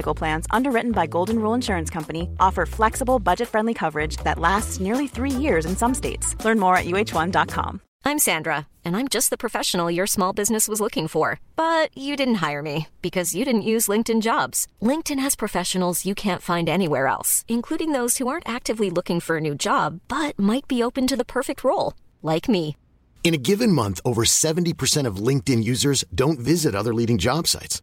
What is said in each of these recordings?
Medical Plans, underwritten by Golden Rule Insurance Company, offer flexible, budget friendly coverage that lasts nearly three years in some states. Learn more at uh1.com. I'm Sandra, and I'm just the professional your small business was looking for. But you didn't hire me because you didn't use LinkedIn jobs. LinkedIn has professionals you can't find anywhere else, including those who aren't actively looking for a new job but might be open to the perfect role, like me. In a given month, over 70% of LinkedIn users don't visit other leading job sites.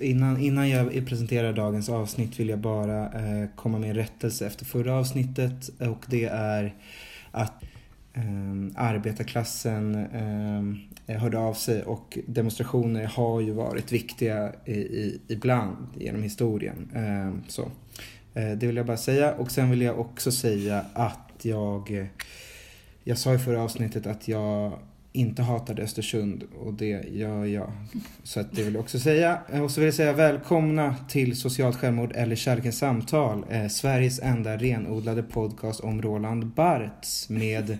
Innan, innan jag presenterar dagens avsnitt vill jag bara eh, komma med en rättelse efter förra avsnittet och det är att eh, arbetarklassen eh, hörde av sig och demonstrationer har ju varit viktiga i, i, ibland genom historien. Eh, så. Eh, det vill jag bara säga och sen vill jag också säga att jag jag sa i förra avsnittet att jag inte hatade Östersund och det gör jag. Så att det vill jag också säga. Eh, och så vill jag säga välkomna till Socialt självmord eller Kärlekens samtal. Eh, Sveriges enda renodlade podcast om Roland Barts med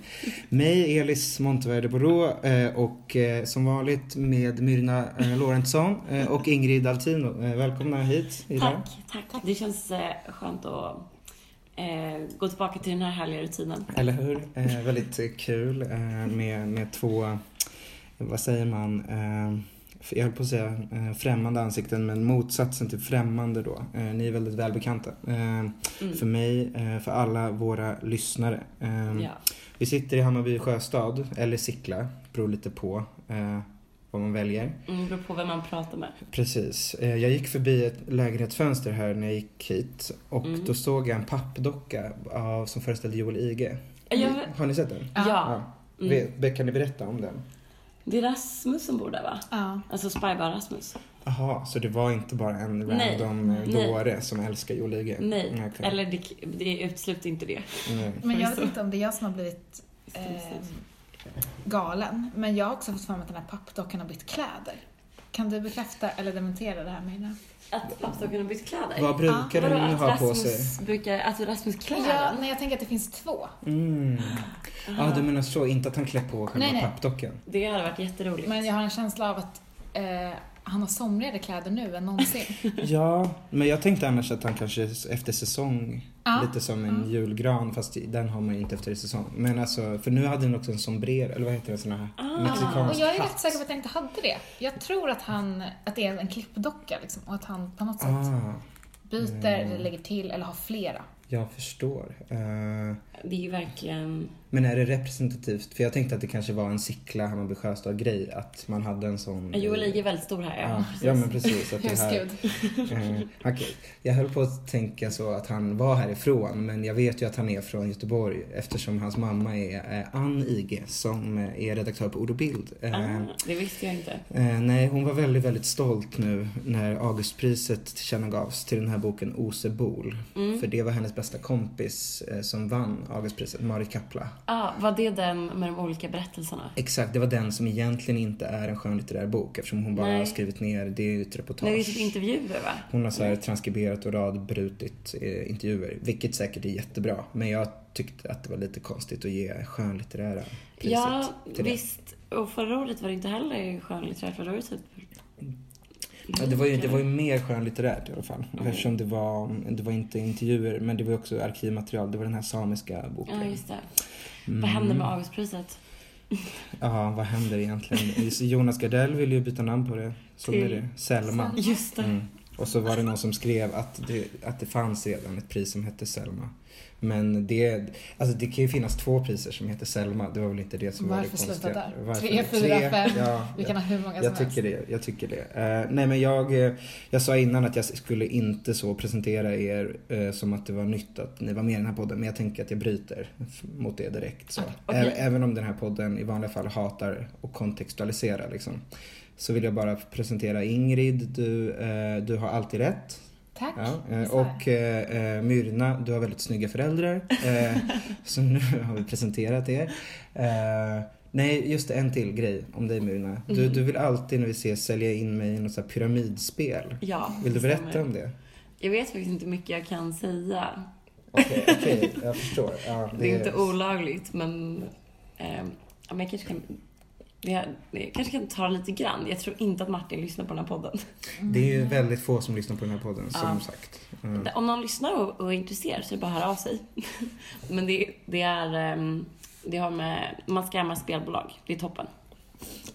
mig Elis Monteverde Borå eh, och eh, som vanligt med Myrna eh, Lorentzon eh, och Ingrid Altino. Eh, välkomna hit idag. Tack, tack. Det känns eh, skönt att eh, gå tillbaka till den här härliga rutinen. Eller hur? Eh, väldigt kul eh, med, med två, vad säger man, eh, jag höll på att säga främmande ansikten men motsatsen till främmande då. Ni är väldigt välbekanta. Eh, För mig, för alla våra lyssnare. Ja. Vi sitter i Hammarby sjöstad, eller Sickla, beror lite på vad man väljer. Mm, beror på vem man pratar med. Precis. Eh, Jag gick förbi ett lägenhetsfönster här när jag gick hit och Mm. då såg jag en pappdocka av, som föreställde Joel Ige. Jag, Har ni sett den? ja. Mm. Vet- Kan ni berätta om den? Det är Rasmus som bor där va? Ja. Alltså Spybar Rasmus. Jaha, så det var inte bara en Nej. random eh, dåre som älskar Joel Ige? Nej, Mm, okej. eller det, det utesluter inte det. Nej. Men jag vet inte om det är jag som har blivit eh, galen. Men jag har också fått för mig att den här pappdockan har bytt kläder. Kan du bekräfta eller dementera det här Myrna? Att pappdockan har bytt kläder? Vad brukar Vadå, den att ha på sig? Brukar, att Rasmus klär Ja, nej, jag tänker att det finns två. Mm. Ja, du menar så, inte att han klär på själva Nej, nej. pappdockan? Det hade varit jätteroligt. Men jag har en känsla av att eh, han har somrigare kläder nu än någonsin. Ja, men jag tänkte annars att han kanske efter säsong, Ja, lite som en ja. julgran fast den har man ju inte efter säsong. Men alltså, för nu hade den också en sombrero, eller vad heter det, sån här Ah. mexikansk Och jag är hatt. rätt säker på att jag inte hade det. Jag tror att, han, att det är en klippdocka liksom, och att han på något sätt Ah, byter eller lägger till eller har flera. jag förstår. Eh, Det är ju verkligen... men är det representativt? För jag tänkte att det kanske var en Sickla, Hammarby Sjöstad-grej, att man hade en sån... Joel Ige är väldigt stor här. Ja, Ja, precis. ja men precis. Att det här. Eh, okej. Jag höll på att tänka så att han var härifrån men jag vet ju att han är från Göteborg eftersom hans mamma är eh, Ann Ige som eh, är redaktör på Ord och Bild. Eh, Ah, det visste jag inte. eh, nej, hon var väldigt, väldigt stolt nu när Augustpriset tillkännagavs till den här boken Osebol. Mm. För det var hennes bästa kompis eh, som vann Augustpriset, Marit Kapla. Ah, var det den med de olika berättelserna? Exakt, det var den som egentligen inte är en skönlitterär bok eftersom hon bara Nej. har skrivit ner, det är ju ett reportage. Nej, det är typ intervjuer va? Hon har så här transkriberat och radbrutit eh, intervjuer, vilket säkert är jättebra. Men jag tyckte att det var lite konstigt att ge skönlitterära priset Ja, till det. visst. Och förra året var det inte heller skönlitterärt. Förra året typ. Ja, det, var ju, det var ju mer skönlitterärt i alla fall. Eftersom det var, det var inte intervjuer men det var också arkivmaterial. Det var den här samiska boken. Ja, just det. Mm. Vad hände med Augustpriset? Ja, vad händer egentligen? Jonas Gardell ville ju byta namn på det. Ni Till- det? Selma. Just det. Mm. Och så var det någon som skrev att det, att det fanns redan ett pris som hette Selma. Men det, alltså det kan ju finnas två priser som heter Selma. Det var väl inte det som var det Varför sluta konstiga. där? Varför? Tre, fyra, fem. Ja, Vi kan ha hur många som jag tycker det. Jag tycker det. Eh, nej men jag, eh, jag sa innan att jag skulle inte så presentera er eh, som att det var nytt att ni var med i den här podden. Men jag tänker att jag bryter mot det direkt. Så. Okej. Ä- Även om den här podden i vanliga fall hatar och kontextualisera liksom. Så vill jag bara presentera Ingrid. Du, eh, du har alltid rätt. Tack. Ja, eh, och eh, eh, Myrna, du har väldigt snygga föräldrar. Eh, så nu har vi presenterat er. Eh, nej, just det, en till grej om dig Myrna. Du, Mm. du vill alltid när vi ses sälja in mig i något så pyramidspel. Ja, Vill du det berätta stämmer. om det? Jag vet faktiskt inte mycket jag kan säga. Okej, okej, jag förstår. Ja, Det är inte olagligt men, eh, jag kanske kan jag, jag kanske kan ta lite grann. Jag tror inte att Martin lyssnar på den här podden. Det är ju väldigt få som lyssnar på den här podden, som Ja. sagt. Mm. Om någon lyssnar och, och är intresserad så är det bara att höra av sig. Men det, det är... ehm, Det har med... Man scammar spelbolag. Det är toppen.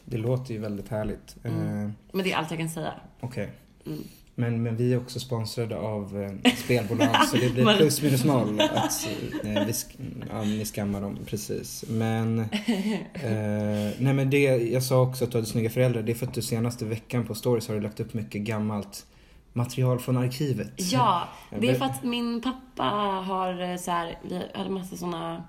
Det låter ju väldigt härligt. Eh, Men det är allt jag kan säga. Okej. Mm. Men, men vi är också sponsrade av eh, spelbolag så det blir plus minus noll att eh, vi sk- ja, ni skammar dem precis. Men, eh, nej men det, jag sa också att du hade snygga föräldrar. Det är för att du senaste veckan på stories har du lagt upp mycket gammalt material från arkivet. Ja, det är för att min pappa har eh, så här, vi hade massa såna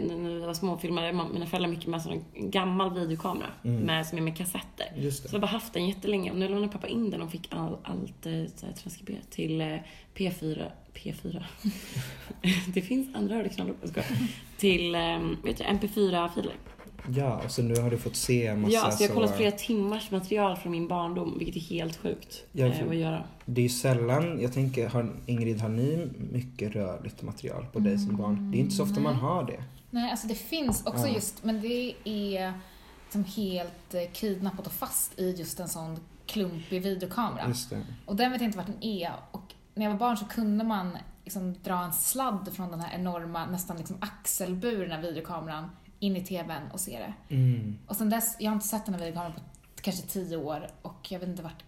när vi var småfilmare, mina föräldrar mycket med sån gammal videokamera med, som är med kassetter. Mm. Just det. Så jag har bara haft den jättelänge och nu lämnade pappa in den och fick all, allt eh, transkriberat till eh, P4. P4? det finns andra radiokanaler. Till eh, vet du, MP4-filer. Ja, och så nu har du fått se massa Ja, så jag har kollat så- flera timmars material från min barndom, vilket är helt sjukt Ja, eh, att göra. Det är ju sällan, jag tänker, har, Ingrid, har ni mycket rörligt material på dig som barn? Det är inte så ofta man har det. Nej, alltså det finns också just, men det är liksom helt eh, kidnappat och fast i just en sån klumpig videokamera. Och den vet jag inte vart den är. Och när jag var barn så kunde man liksom dra en sladd från den här enorma, nästan liksom axelburna videokameran in i TVn och se det. Mm. Och sen dess, jag har inte sett den här videokameran på kanske tio år och jag vet inte vart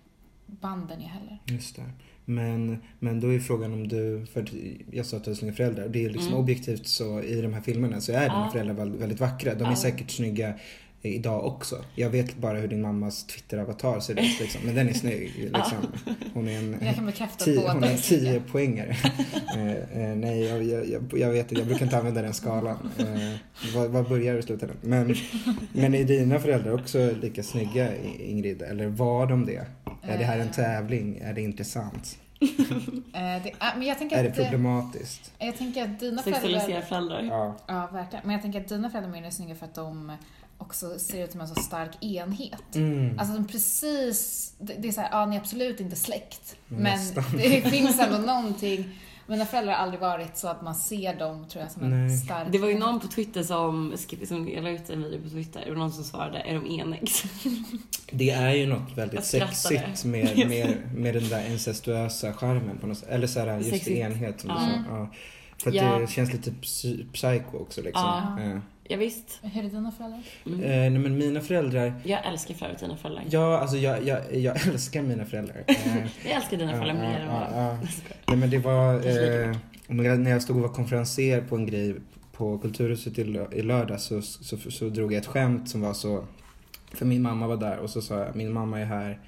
banden är heller. Just det. Men, men då är frågan om du, för jag sa att du har snygga föräldrar, det är liksom Mm. objektivt så i de här filmerna så är dina föräldrar väl- väldigt vackra. De är säkert snygga idag också. Jag vet bara hur din mammas Twitter-avatar ser ut liksom. Men den är snygg liksom. Hon är en, hon är är en tio poängare. eh, eh, nej, jag, jag, jag, vet inte, jag brukar inte använda den skalan. Eh, vad, vad börjar och slutar den? Men, men är dina föräldrar också lika snygga Ingrid? Eller var de det? Är det här en Eh. tävling? Är det intressant? Eh, det, äh, men jag tänker Är det att, problematiskt? jag tänker att dina Sexualisera föräldrar... föräldrar. Ja. Ja, verkligen. Men jag tänker att dina föräldrar är snygga för att de också ser ut som en så stark enhet. Mm. Alltså precis, det, det är så här, ja ni är absolut inte släkt. Men Nästan. det finns ändå någonting. Mina föräldrar har aldrig varit så att man ser dem tror jag som en Nej. stark Det var ju någon på Twitter som, skrev- som jag la ut en video på Twitter, var någon som svarade, är de enäggs? Det är ju något väldigt sexigt med, med, med den där incestuösa charmen på något sätt. Eller så här, just Sexigt. enhet som du Ja. sa. Ja. För att Ja. det känns lite psy- psycho också liksom. Ja. Eh, Ja, visst. Hur är dina föräldrar? Mm. eh, nej, men mina föräldrar, Jag älskar för övrigt dina föräldrar. ja alltså jag, jag, jag älskar mina föräldrar. Eh, Jag älskar dina föräldrar mer än vad... Nej men det var, eh, när jag stod och var konferenser på en grej på Kulturhuset i, i lördag så, så, så drog jag ett skämt som var så, för min mamma var där och så sa jag, min mamma är här,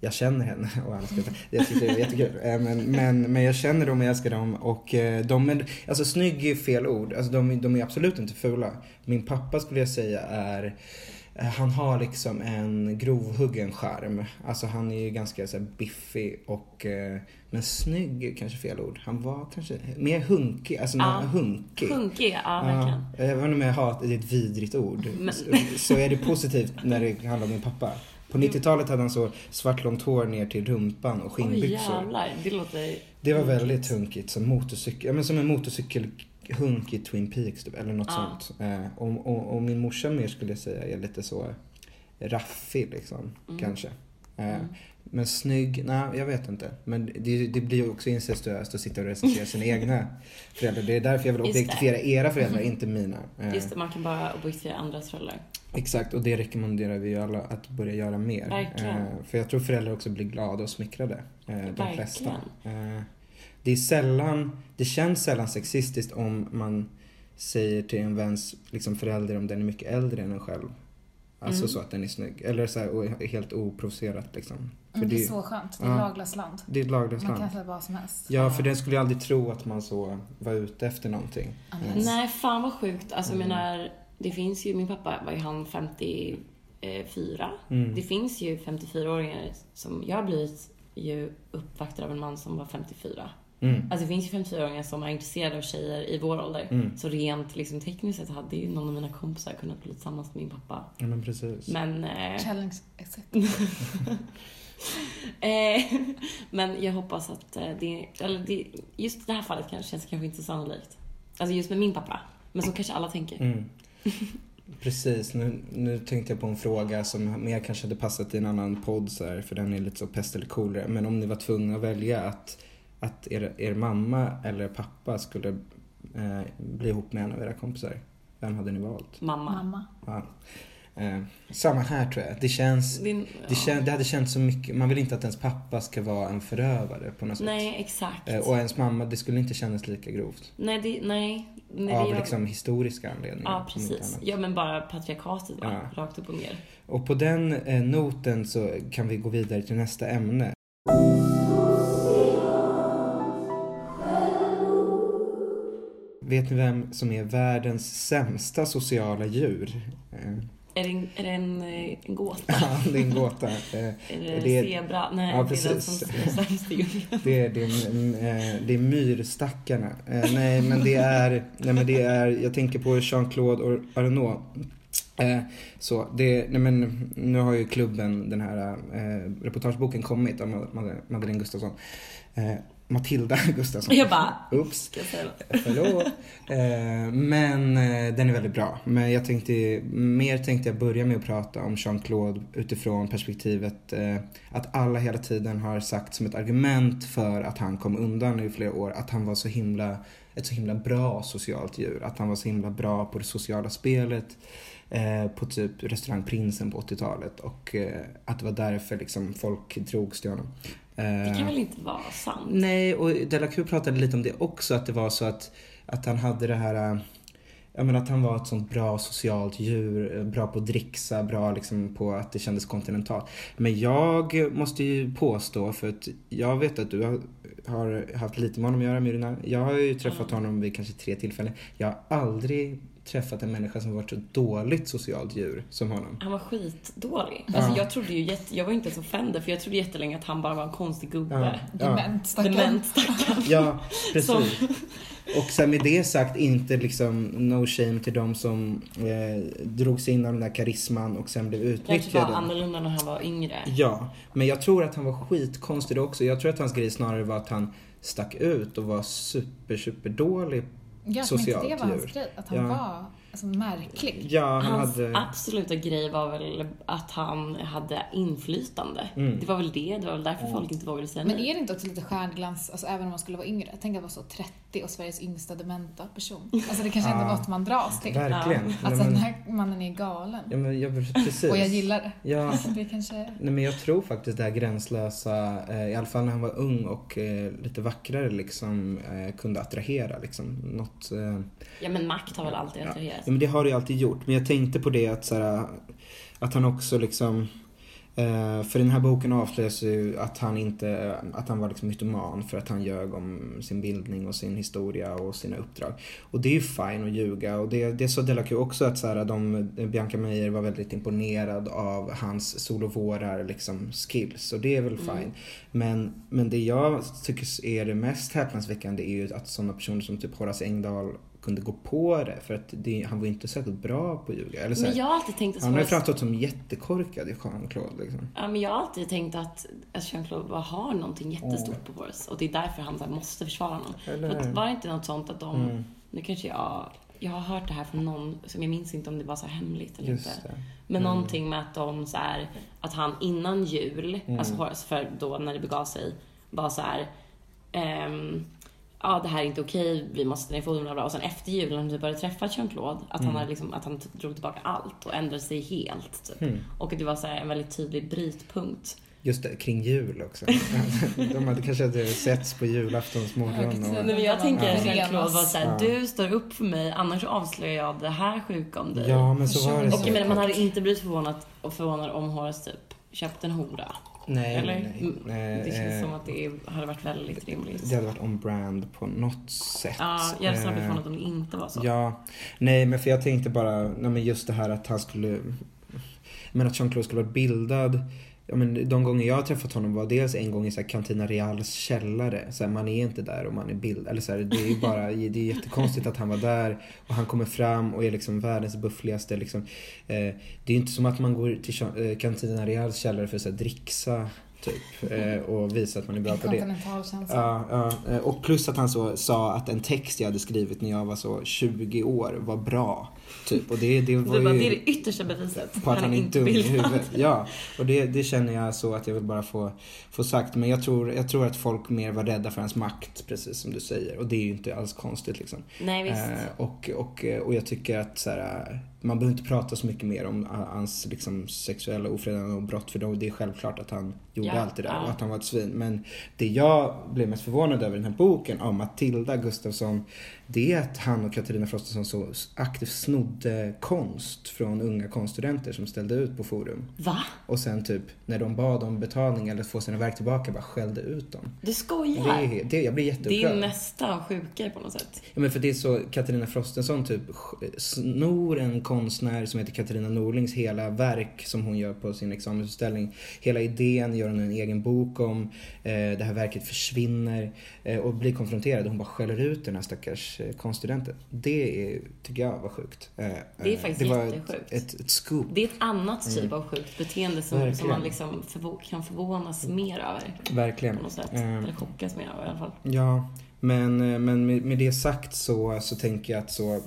jag känner henne och alla skrattade. Jag tyckte det var jättekul. Eh, Men, men, men jag känner dem och jag älskar dem och eh, de är, alltså snygg är fel ord, alltså de, de är absolut inte fula. Min pappa skulle jag säga är Eh, Han har liksom en grovhuggen charm. Alltså han är ju ganska så biffig och men snygg är kanske fel ord. Han var kanske mer hunkig, alltså Ja. hunkig. Hunkig, ja verkligen. Ja, även om jag hatar det är ett vidrigt ord Men- så är det positivt när det handlar om min pappa. På 90-talet hade han så svart långt hår ner till rumpan och Oj skinnbyxor. jävlar, det låter... det var väldigt hunkigt, som motorcykel, ja, men som en motorcykelhunk i Twin Peaks typ, eller något Ja. sånt. Eh, och, och, och min morsa mer skulle jag säga är lite så raffig liksom, Mm. kanske. Eh, Men snygg, nej jag vet inte. Men det, det blir ju också incestuöst att sitta och recensera sina egna föräldrar. Det är därför jag vill objektifiera era föräldrar, inte mina. Eh, Just det, man kan bara objektifiera andras föräldrar. Exakt, och det rekommenderar vi alla att börja göra mer. Eh, för jag tror föräldrar också blir glada och smickrade. Eh, de Verkligen. flesta. Eh, det är sällan, det känns sällan sexistiskt om man säger till en väns liksom, förälder om den är mycket äldre än en själv. Alltså Mm. så att den är snygg. Eller så här, helt oprovocerat liksom. För Mm, det är det, så skönt. Det är Ja. laglöst land. det är ett laglöst Man kan land. säga vad som helst. Ja, för den skulle ju aldrig tro att man så var ute efter någonting. Annars. Nej, fan vad sjukt. Alltså Mm. jag menar, det finns ju, min pappa var ju han 54. Mm. Det finns ju 54-åringar som, jag har blivit ju uppvaktad av en man som var 54. Mm. Alltså det finns ju 54-åringar som är intresserade av tjejer i vår ålder. Mm. Så rent liksom tekniskt sett hade ju någon av mina kompisar kunnat bli tillsammans med min pappa. Ja, men precis. Men, eh, Challenge accepted. eh, men jag hoppas att eh, det, eller det, just det här fallet kanske känns kanske inte sannolikt. Alltså just med min pappa. Men så kanske alla tänker. Mm. Precis, nu, nu tänkte jag på en fråga som mer kanske hade passat i en annan podd så här, för den är lite så pest eller kolera. Men om ni var tvungna att välja att, att er, er mamma eller pappa skulle eh, bli ihop med en av era kompisar, vem hade ni valt? Mamma. Mamma. Ja. Eh, samma här tror jag. Det känns, Din, det, ja. kän, det hade känts så mycket, man vill inte att ens pappa ska vara en förövare på något sätt. Nej, exakt. Eh, och ens mamma, det skulle inte kännas lika grovt. Nej, det, nej. Av gör- liksom historiska anledningar. Ja, precis. Ja, men bara patriarkatet. Ja. Rakt upp och ner. Och på den eh, noten så kan vi gå vidare till nästa ämne. Vet ni vem som är världens sämsta sociala djur? Eh, Är det en, är det en, eh, en gåta? Ja, det är en gåta. Eh, Är det, Det är- zebra? Nej, Ja, det är den som. Det är, det är, eh, det är myrstackarna. Nej, men det är, nej, men det är, jag tänker på Jean-Claude Arnault. Så det, nej men nu har ju klubben, den här eh, reportageboken kommit av Mad- Madeleine Gustafsson. Eh, Matilda Gustafsson. Jag bara, Oops. det? Förlåt. Eh, men eh, den är väldigt bra. Men jag tänkte, mer tänkte jag börja med att prata om Jean-Claude utifrån perspektivet eh, att alla hela tiden har sagt som ett argument för att han kom undan i flera år att han var så himla, ett så himla bra socialt djur. Att han var så himla bra på det sociala spelet. Eh, på typ restaurangprinsen på 80-talet och eh, att det var därför liksom folk drogs till honom. Det Eh, kan väl inte vara sant? Nej, och Delacour pratade lite om det också, att det var så att, att han hade det här, jag menar att han var ett sånt bra socialt djur, bra på att dricksa, bra liksom på att det kändes kontinentalt. Men jag måste ju påstå, för att jag vet att du har, har haft lite med honom att göra Myrna. Jag har ju träffat honom vid kanske tre tillfällen. Jag har aldrig träffat en människa som varit så dåligt socialt djur som honom. Han var skitdålig. Alltså Ja. jag trodde ju jätte, jag var inte ens offender för jag trodde jättelänge att han bara var en konstig gubbe. Ja. Dement, stackarn. Dement stackarn. Ja, precis. Som- Och sen med det sagt, inte liksom no shame till de som eh, drogs in av den där karisman och sen blev Kanske var utnyttjade. annorlunda när han var yngre. Ja, men jag tror att han var skitkonstig också. Jag tror att hans grej snarare var att han stack ut och var super, super dålig. Ja, men Socialt inte det var hans grej. Att han Ja. var alltså, märklig. Ja, han Hans hade... absoluta grej var väl att han hade inflytande. Mm. Det var väl det, det var väl därför folk inte vågade säga Men är det inte också lite stjärnglans, alltså även om man skulle vara yngre? Tänk att vara så 30 och Sveriges yngsta dementa person. Alltså det kanske ändå är något man dras till. Verkligen. Alltså den här mannen är galen. ja, men jag, precis. Och jag gillar det. Ja, Det kanske... Nej men jag tror faktiskt det här gränslösa, eh, i alla fall när han var ung och eh, lite vackrare liksom, eh, kunde attrahera liksom. Något, eh, Ja men makt har väl alltid ja. Attraherat. ja men det har det ju alltid gjort. Men jag tänkte på det att så här, att han också liksom eh, för den här boken avslöjas ju att han inte, att han var liksom mytoman för att han ljög om sin bildning och sin historia och sina uppdrag. Och det är ju fine att ljuga och det, det sa Delacour också att så här, de, Bianca Meijer var väldigt imponerad av hans solovårar liksom skills och det är väl fine. Men, men det jag tycker är det mest häpnadsväckande är ju att sådana personer som typ Horace Engdahl kunde gå på det för att det, han var inte särskilt bra på att ljuga. Eller så här, Men jag har alltid tänkt att han har ju framstått som jättekorkad i Jean-Claude liksom. Ja, men jag har alltid tänkt att, Jean-Claude har någonting jättestort på Horace och det är därför han här, måste försvara honom. Eller För var det inte något sånt att de, Mm. nu kanske jag jag har hört det här från någon, som jag minns inte om det var så hemligt eller Just inte. det. Men någonting med att de så här, att han innan jul, Mm. alltså för då när det begav sig, var så här. ehm, ja det här är inte okej, vi måste ner foten bla bla. Och sen efter jul när typ började träffa Jean-Claude, att, Mm. han liksom, att han drog tillbaka allt och ändrade sig helt. Typ. Mm. Och att det var så här en väldigt tydlig brytpunkt. Just det, kring jul också. De hade kanske hade setts på julaftonsmorgon. Och... Nej, men jag tänker att Ja. Jean-Claude var såhär, Ja. du står upp för mig, annars avslöjar jag det här sjuka om dig. Ja, men så var det och så. jag menar, man hade inte blivit förvånad, och förvånad om Horace typ köpt en hora. Nej, Eller? nej, nej. Mm, nej. Det känns eh, som att det hade varit väldigt rimligt. Det hade varit on brand på något sätt. Ja, jag hade snabbt Eh, förvånad om det inte var så. Ja, nej men för jag tänkte bara, nej, men just det här att han skulle, men att Jean-Claude skulle vara bildad. Ja, men de gånger jag har träffat honom var dels en gång i så här Cantina Reals källare. Så här, man är inte där och man är bildad. Eller så här, det är ju bara, det är jättekonstigt att han var där och han kommer fram och är liksom världens buffligaste. Liksom. Eh, det är ju inte som att man går till eh, Cantina Reals källare för att dricksa typ eh, och visa att man är bra på det. Ja, ja, eh, och plus att han så sa att en text jag hade skrivit när jag var så 20 år var bra. Typ. Och det, det var Det, bara, ju det är det yttersta beviset. på att han är inte dum i huvudet. Ja, och det, det känner jag så att jag vill bara få, få sagt. Men jag tror, jag tror att folk mer var rädda för hans makt, precis som du säger. Och det är ju inte alls konstigt liksom. Nej, visst. Eh, och, och, eh, och jag tycker att så här, man behöver inte prata så mycket mer om hans liksom, sexuella ofredande och brott för då, det är självklart att han gjorde Ja, allt det där ja. och att han var ett svin. Men det jag blev mest förvånad över i den här boken om Matilda Gustafsson det är att han och Katarina Frostenson så aktivt snodde konst från unga konststudenter som ställde ut på forum. Va? Och sen typ när de bad om betalning eller att få sina verk tillbaka bara skällde ut dem. Du skojar? Det det, jag blir Det jätteupprörd. är nästan sjukare på något sätt. Ja, men för det är så, Katarina Frostenson typ snor en konstnär som heter Katarina Norlings hela verk som hon gör på sin examensutställning. Hela idén gör hon en egen bok om. Eh, det här verket försvinner eh, och blir konfronterad. Hon bara skäller ut den här stackars konststudenten. Det är, tycker jag var sjukt. Eh, Det är eh, faktiskt det var jättesjukt. Ett, ett, ett scoop. Det är ett annat typ av sjukt beteende som, som man liksom förvå- kan förvånas mer över. Verkligen. På något sätt. Eh, Eller chockas mer över i alla fall. Ja, men, men med, med det sagt så, så tänker jag att så,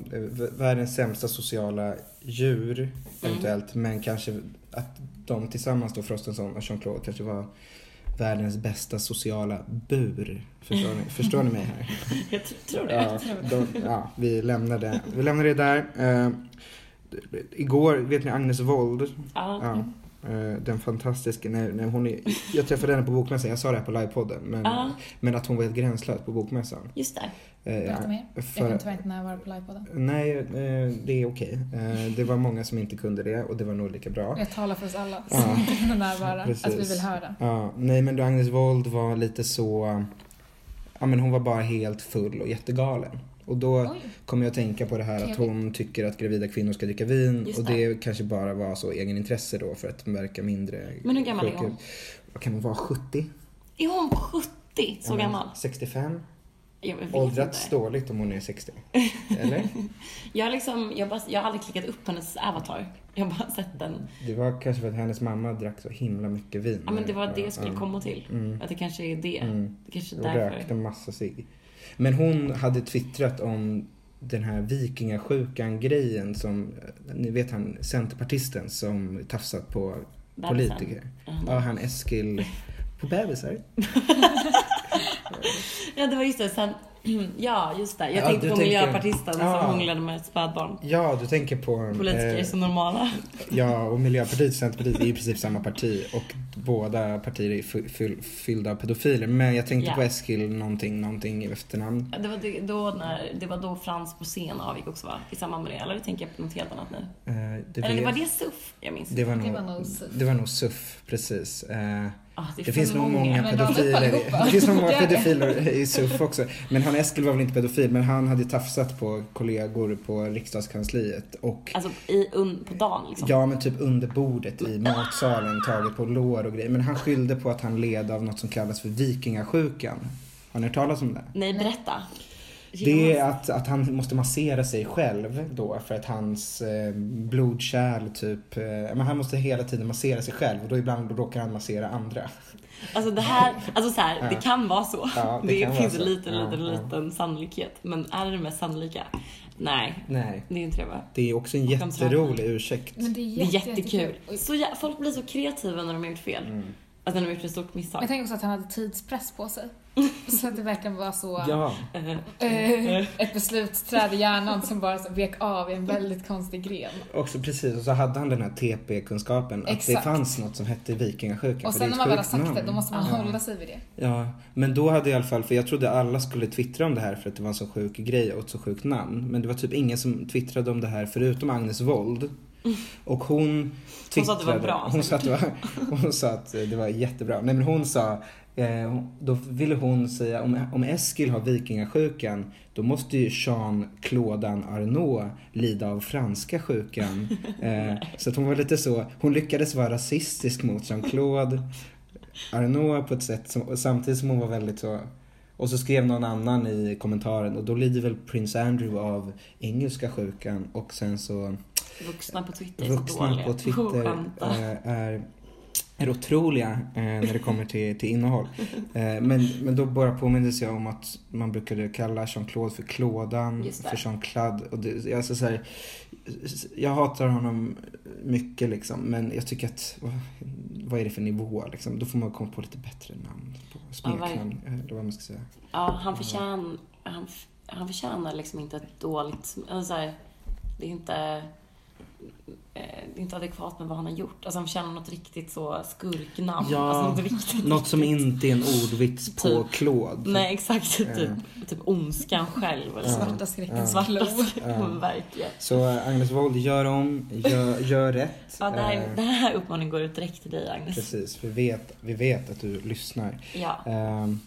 världens sämsta sociala djur eventuellt, men kanske att de tillsammans då, Frostenson och Jean-Claude, kanske var världens bästa sociala bur. Förstår ni, förstår ni mig här? Jag tr- tror det. Ja, de, ja, vi lämnar det, vi lämnar det där. Eh, igår, vet ni Agnes Wold? Ja. Ja. Eh, Den fantastiska, när, när hon är, jag träffade henne på bokmässan, jag sa det här på livepodden, men, Ja. men att hon var helt gränslös på bokmässan. Just det. Eh, Berätta mer. Jag kan tyvärr inte närvara på livepodden. Nej, eh, det är okej. Eh, Det var många som inte kunde det och det var nog lika bra. Jag talar för oss alla som Ja. inte kunde närvara. Precis. Att vi vill höra. Ja, nej men då Agnes Wold var lite så, ja men hon var bara helt full och jättegalen. Och då kommer jag att tänka på det här att hon tycker att gravida kvinnor ska dricka vin Just och det. det kanske bara var så egenintresse då för att verka mindre Men hur gammal är hon? Vad kan hon vara? 70? Är hon 70? Så Ja, gammal? 65? Åldrats dåligt om hon är 60. Eller? Jag, liksom, jag, bara, jag har aldrig klickat upp hennes avatar. Jag har bara sett den. Det var kanske för att hennes mamma drack så himla mycket vin. Ja, men det var det jag skulle komma till. Mm. Att det kanske är det. Mm. Det kanske är Och därför. rökte massa cigg. Men hon hade twittrat om den här vikingasjukan grejen som, ni vet han centerpartisten som tafsat på Bebisen. politiker. Ja. Ja, han Eskil på bebisar. Ja, det var just det. Sen, ja, just det. Jag Ja, tänkte på tänker- miljöpartisten Ja. som hånglade med ett spädbarn. Ja, du tänker på... Politiker eh, så normala. Ja, och Miljöpartiet och Centerpartiet är i princip samma parti och båda partier är fy- fyll- fyllda av pedofiler. Men jag tänkte Ja. på Eskil någonting, någonting i efternamn. Det var, det, då när, det var då Frans Bosén avgick också va? I samband med det. Eller tänker jag på något helt annat nu? Eh, det, Eller det vet- var det SUF? Jag minns det var Det nog, var nog SUF. det var nog SUF, precis. Eh, Ah, det Det finns nog många upp pedofiler. Det finns nog många pedofiler i SUF också. Men han Eskil var väl inte pedofil, men han hade tafsat på kollegor på riksdagskansliet. Och Alltså i, un, på dagen liksom. ja, men typ under bordet i matsalen, tagit på lår och grejer. Men han skyllde på att han led av något som kallas för vikingasjukan. Har ni hört talas om det? Nej, berätta. Det är att, att han måste massera sig själv då för att hans eh, blodkärl typ, eh, men han måste hela tiden massera sig själv och då ibland då råkar han massera andra. Alltså det här, alltså så här, Ja. det kan vara så. Ja, det det finns en liten, Ja, liten, ja. liten sannolikhet. Men är det det mest sannolika? Nej, Nej, det är inte det va? det är också en jätterolig ursäkt. Men det är, Det är jätte, jättekul. jättekul. Så ja, folk blir så kreativa när de har gjort fel. Mm. När de har gjort ett stort misstag. Jag tänker också att han hade tidspress på sig. Så att det verkligen var så... Ja, Eh, eh, ett beslutsträd i hjärnan som bara så vek av i en väldigt konstig gren. också precis. Och så hade han den här TP-kunskapen att det Exakt. fanns något som hette vikingasjuka. Och för sen det när är man väl har sjukt sagt det, namn. då måste man Ja. hålla sig vid det. Ja, men då hade i alla fall, för jag trodde alla skulle twittra om det här för att det var en så sjuk grej och ett så sjukt namn. Men det var typ ingen som twittrade om det här förutom Agnes Wold. Och hon Hon sa att det var bra, Hon sa att det var, hon sa att det var jättebra. Nej men hon sa, eh, då ville hon säga om, om Eskil har vikingasjukan då måste ju Jean-Claude Arnault lida av franska sjukan. Eh, så att hon var lite så, hon lyckades vara rasistisk mot Jean-Claude Arnault på ett sätt som, samtidigt som hon var väldigt så och så skrev någon annan i kommentaren och då lider väl Prince Andrew av engelska sjukan och sen så vuxna på Twitter är så på Twitter eh, är, är otroliga eh, när det kommer till, till innehåll. Eh, men, men då bara påmindes jag om att man brukade kalla Jean-Claude för Klådan, för Jean-Claude. Och det, alltså så här, jag hatar honom mycket liksom, men jag tycker att vad, är det för nivå liksom? Då får man komma på lite bättre namn på smeknamn, eller vad man ska säga. Ja, han förtjänar, han, han förtjänar liksom inte ett dåligt... Alltså, så här, det är inte... eh, inte adekvat med vad han har gjort. Alltså han förtjänar något riktigt så skurknamn. Ja, alltså, något riktigt, Något som inte är en ordvits på Typ. Claude. Nej, exakt. Typ, typ ondskan själv. Eller så. Svarta skräckens Svarta flo. skräcken, verkligen. Så eh, Agnes Wold, gör om, gör, gör rätt. Ja, det, här, Eh, den här uppmaningen går ut direkt till dig, Agnes. Precis, vi vet, vi vet att du lyssnar. Ja. Ehm,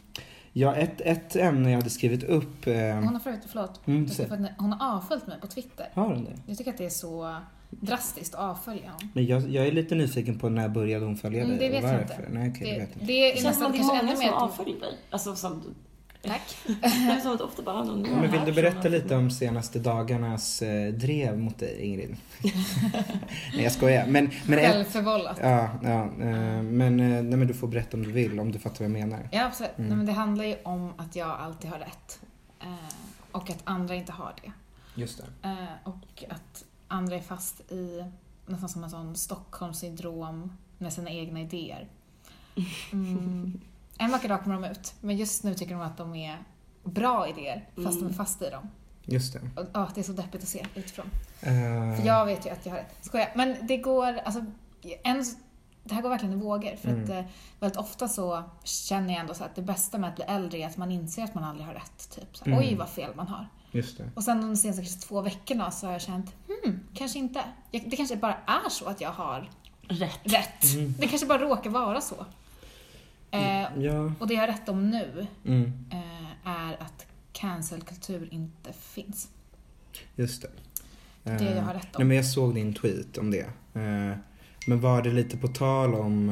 ja, ett, ett ämne jag hade skrivit upp. ehm, Hon har förut, förlåt, Mm, hon har avföljt mig på Twitter. har hon det? Jag tycker att det är så drastiskt att avfölja honom. Men jag, jag är lite nyfiken på när började hon följa Mm, dig det och vet jag inte. Nej, okej, det Det, vet jag inte. det är Det känns som nästan att det är kanske många ännu som mer... avföljer dig. Alltså som... Tack. Som att ofta bara, Ja, men vill här du berätta lite om senaste dagarnas eh, drev mot dig, Ingrid? nej, jag skojar. Men, men ett, Självförvållat. ja, ja, eh, men, eh, nej, men du får berätta om du vill, om du fattar vad jag menar. Ja, absolut. Mm. Nej, men det handlar ju om att jag alltid har rätt. Eh, och att andra inte har det. Just det. Och att andra är fast i nästan som en sån Stockholmssyndrom med sina egna idéer. Mm. En vacker dag kommer de ut, men just nu tycker de att de är bra idéer, fast de är fast i dem. Just det. Och, ja, det är så deppigt att se utifrån. Eh, För jag vet ju att jag har rätt. Skojar. Men det går, alltså, en, det här går verkligen i vågor. För att Mm. eh, väldigt ofta så känner jag ändå så att det bästa med att bli äldre är att man inser att man aldrig har rätt. Typ. Så, Mm. Oj, vad fel man har. Just det. Och sen de senaste kanske två veckorna så har jag känt, hmm, kanske inte. Jag, det kanske bara är så att jag har Rätt. rätt. Det kanske bara råkar vara så. Eh, Ja. och det jag har rätt om nu Mm. eh, är att cancelkultur inte finns. Just det. Det är det jag har rätt om. Nej, men jag såg din tweet om det. Eh, men var det lite på tal om...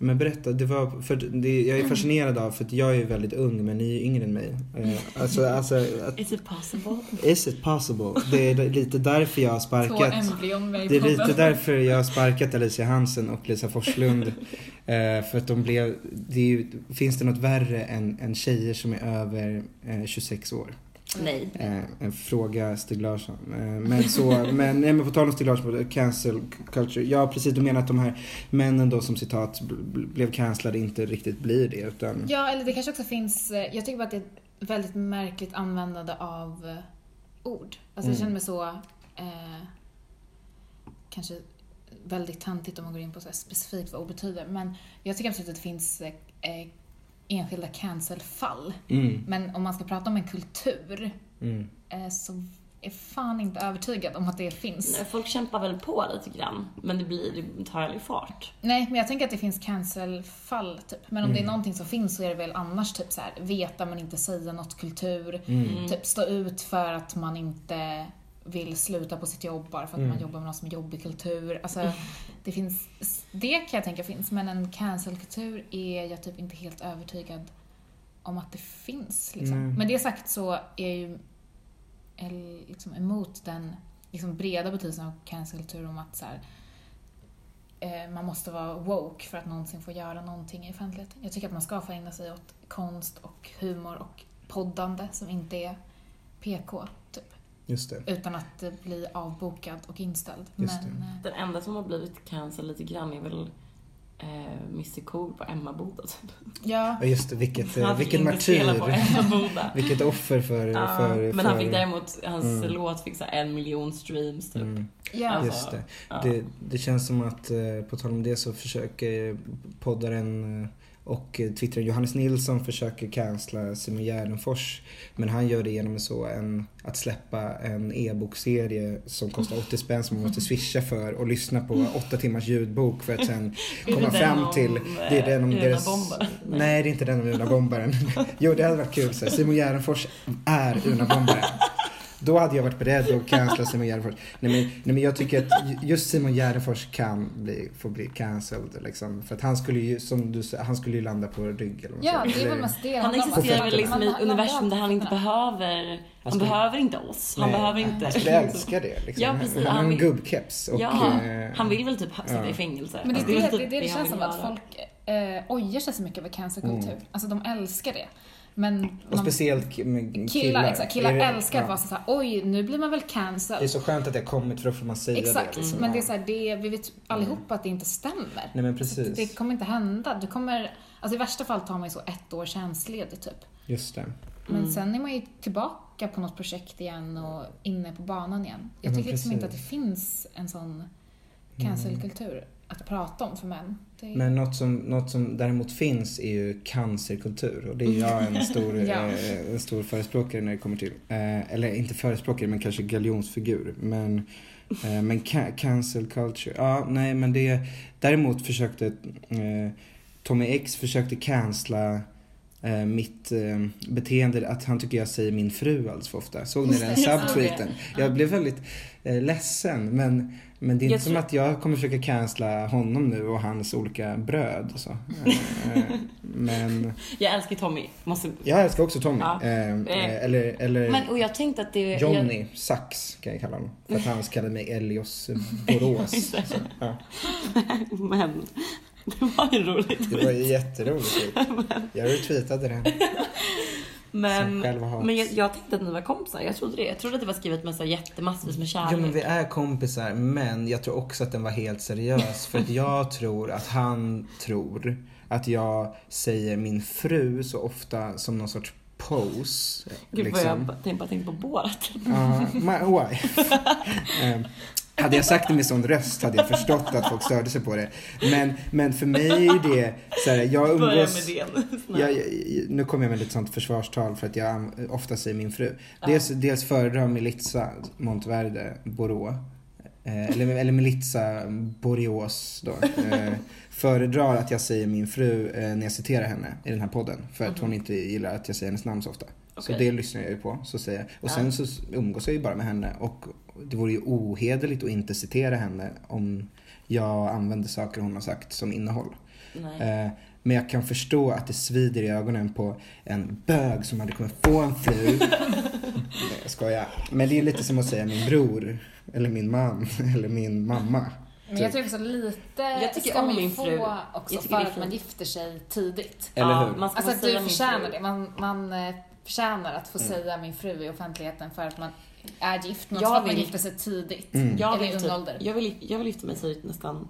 eh, eh, men berätta, det var, för det, jag är fascinerad av, för att jag är väldigt ung men ni är yngre än mig. Eh, alltså, alltså, att, Is it possible? is it possible? Det är lite därför jag har sparkat. Det är lite därför jag har sparkat Alicia Hansen och Lisa Forslund. eh, för att de blev, det är finns det något värre än, än tjejer som är över eh, 26 år? Nej. Eh, en fråga Stig Larsson. Eh, men så, men, nej, men på tal om Stig Larsson, cancel culture. Ja precis, du menar att de här männen då som citat bl- bl- blev cancellade inte riktigt blir det utan... Ja, eller det kanske också finns, eh, jag tycker bara att det är ett väldigt märkligt användande av eh, ord. Alltså jag Mm. känner mig så, eh, kanske väldigt tantigt om man går in på så här specifikt vad ord betyder. Men jag tycker absolut att det finns eh, enskilda cancelfall. Mm, Men om man ska prata om en kultur mm. eh, så är fan inte övertygad om att det finns. Nej, Folk kämpar väl på lite grann, men det, blir, det tar aldrig fart. Nej, men jag tänker att det finns cancelfall, typ. Men om det är Mm. någonting som finns så är det väl annars typ så här, veta men inte säga något kultur. Mm. Typ stå ut för att man inte vill sluta på sitt jobb bara för att Mm. man jobbar med något som är jobbig kultur. Alltså, det finns, det kan jag tänka finns, men en cancelkultur är jag typ inte helt övertygad om att det finns. Liksom. Med det sagt så är jag ju liksom emot den liksom breda betydelsen av cancelkultur om att så här, eh, man måste vara woke för att någonsin få göra någonting i offentligheten. Jag tycker att man ska få ägna sig åt konst och humor och poddande som inte är PK. Utan att eh, bli avbokad och inställd. Just Men, eh, Den enda som har blivit cancel lite grann är väl eh, Mr Cool på Emmaboda typ. ja, Ja, just det. Vilket, eh, vilken martyr. Vilket offer för... Ja, för, men han fick däremot, hans Mm. låt fick så en miljon streams typ. Mm. ja. Alltså, Just det. ja. Det, det känns som att, eh, på tal om det så försöker poddaren och eh, twittraren Johannes Nilsson försöker cancella Simon Gärdenfors. Men han gör det genom så en, att släppa en e-bokserie som kostar 80 spänn som man måste swisha för och lyssna på åtta timmars ljudbok för att sen komma fram om, till... eh, Det är den om deras... Unabombaren? Nej, det är inte den om Unabombaren. jo, det hade varit kul. Så Simon Gärdenfors är Unabombaren. Då hade jag varit beredd att cancella Simon Gärdenfors. Nej men, nej men jag tycker att just Simon Gärdenfors kan bli, få bli cancelled liksom. För att han skulle ju, som du sa, han skulle ju landa på rygg eller man Ja, säger. det är väl mest det Han om. existerar väl liksom i man- universum där han inte behöver, han skulle- behöver inte oss. Han Nej, behöver inte. Han skulle älska det liksom. Ja, precis. Han har Han en vill- gubbkeps och... ja, eh, han vill väl typ sitta ja. i fängelse. Men det är Alltså, det, det, typ det, det han känns som att folk eh, ojar sig så mycket över cancelkultur. Mm. Alltså de älskar det. Men Och speciellt killar. killar, exakt, killar det- älskar att ja. vara så här, oj nu blir man väl Det är cancelled. så skönt att det har kommit för då får man säga Exakt, det. liksom. men det är Ja. så här, det, vi vet allihopa att det inte stämmer. Nej men precis. att det kommer inte hända. Du kommer, alltså i värsta fall tar man ju så ett år tjänstledig typ. Just det. Men Mm. sen är man ju tillbaka på något projekt igen och inne på banan igen. Jag tycker liksom inte att det finns en sån cancelkultur att prata om för män. Det. Men något som, något som däremot finns är ju cancerkultur och det är jag en stor, Ja. eh, en stor förespråkare när det kommer till. Eh, eller inte förespråkare men kanske galjonsfigur. Men, eh, men ca- cancel culture, ja nej men det, däremot försökte eh, Tommy X försökte cancella mitt beteende, att han tycker jag säger min fru alls för ofta. Såg ni den subtweeten? Jag blev väldigt ledsen men, men det är inte Jag som tror- att jag kommer försöka cancella honom nu och hans olika bröd och så. Eh, men Jag älskar Tommy. Måste... jag älskar också Tommy. Ja. Eh, Eh, eller eller Men och jag tänkte att det... Johnny Sax kan jag kalla honom. För att han kallade mig Elios Borås. Så, ja. Jag, men det var ju roligt. Det var jätteroligt. Jag retweetade det. Men, men jag, jag tänkte att ni var kompisar. Jag trodde det. Jag trodde att det var skrivet med så jättemassvis med kärlek. Jo men vi är kompisar men jag tror också att den var helt seriös. För att jag tror att han tror att jag säger min fru så ofta som någon sorts pose. Gud vad jag liksom. bara tänkte, bara tänkte på Borat. Ja, my wife. Ehm, hade jag sagt det med sån röst hade jag förstått att folk störde sig på det. Men, men för mig är det så här, jag Börja umgås... med det. Jag, jag, nu kommer jag med lite sånt försvarstal för att jag ofta säger min fru. Dels, dels föredrar Melitza Montverde Borå. Eh, eller, eller Melitza Boreås då. Eh, föredrar att jag säger min fru eh, när jag citerar henne i den här podden. För att hon inte gillar att jag säger hennes namn så ofta. Så Okej. det lyssnar jag ju på. Så säger jag. Och Ja. sen så umgås jag ju bara med henne. Och det vore ju ohederligt att inte citera henne om jag använder saker hon har sagt som innehåll. Nej. Eh, men jag kan förstå att det svider i ögonen på en bög som hade kunnat få en fru. Nej, jag skojar. Men det är lite som att säga min bror, eller min man, eller min mamma. Men jag tycker också lite Jag tycker ska om man min få fru. också Jag för att man gifter sig tidigt. Eller ja, hur? Man ska Alltså att du förtjänar det. Man, man eh, förtjänar att Mm. få säga min fru i offentligheten för att man är gift. Men Jag för att man gifter sig tidigt. Mm. Jag Eller i ung typ, ålder. jag, vill, jag vill gifta mig tidigt nästan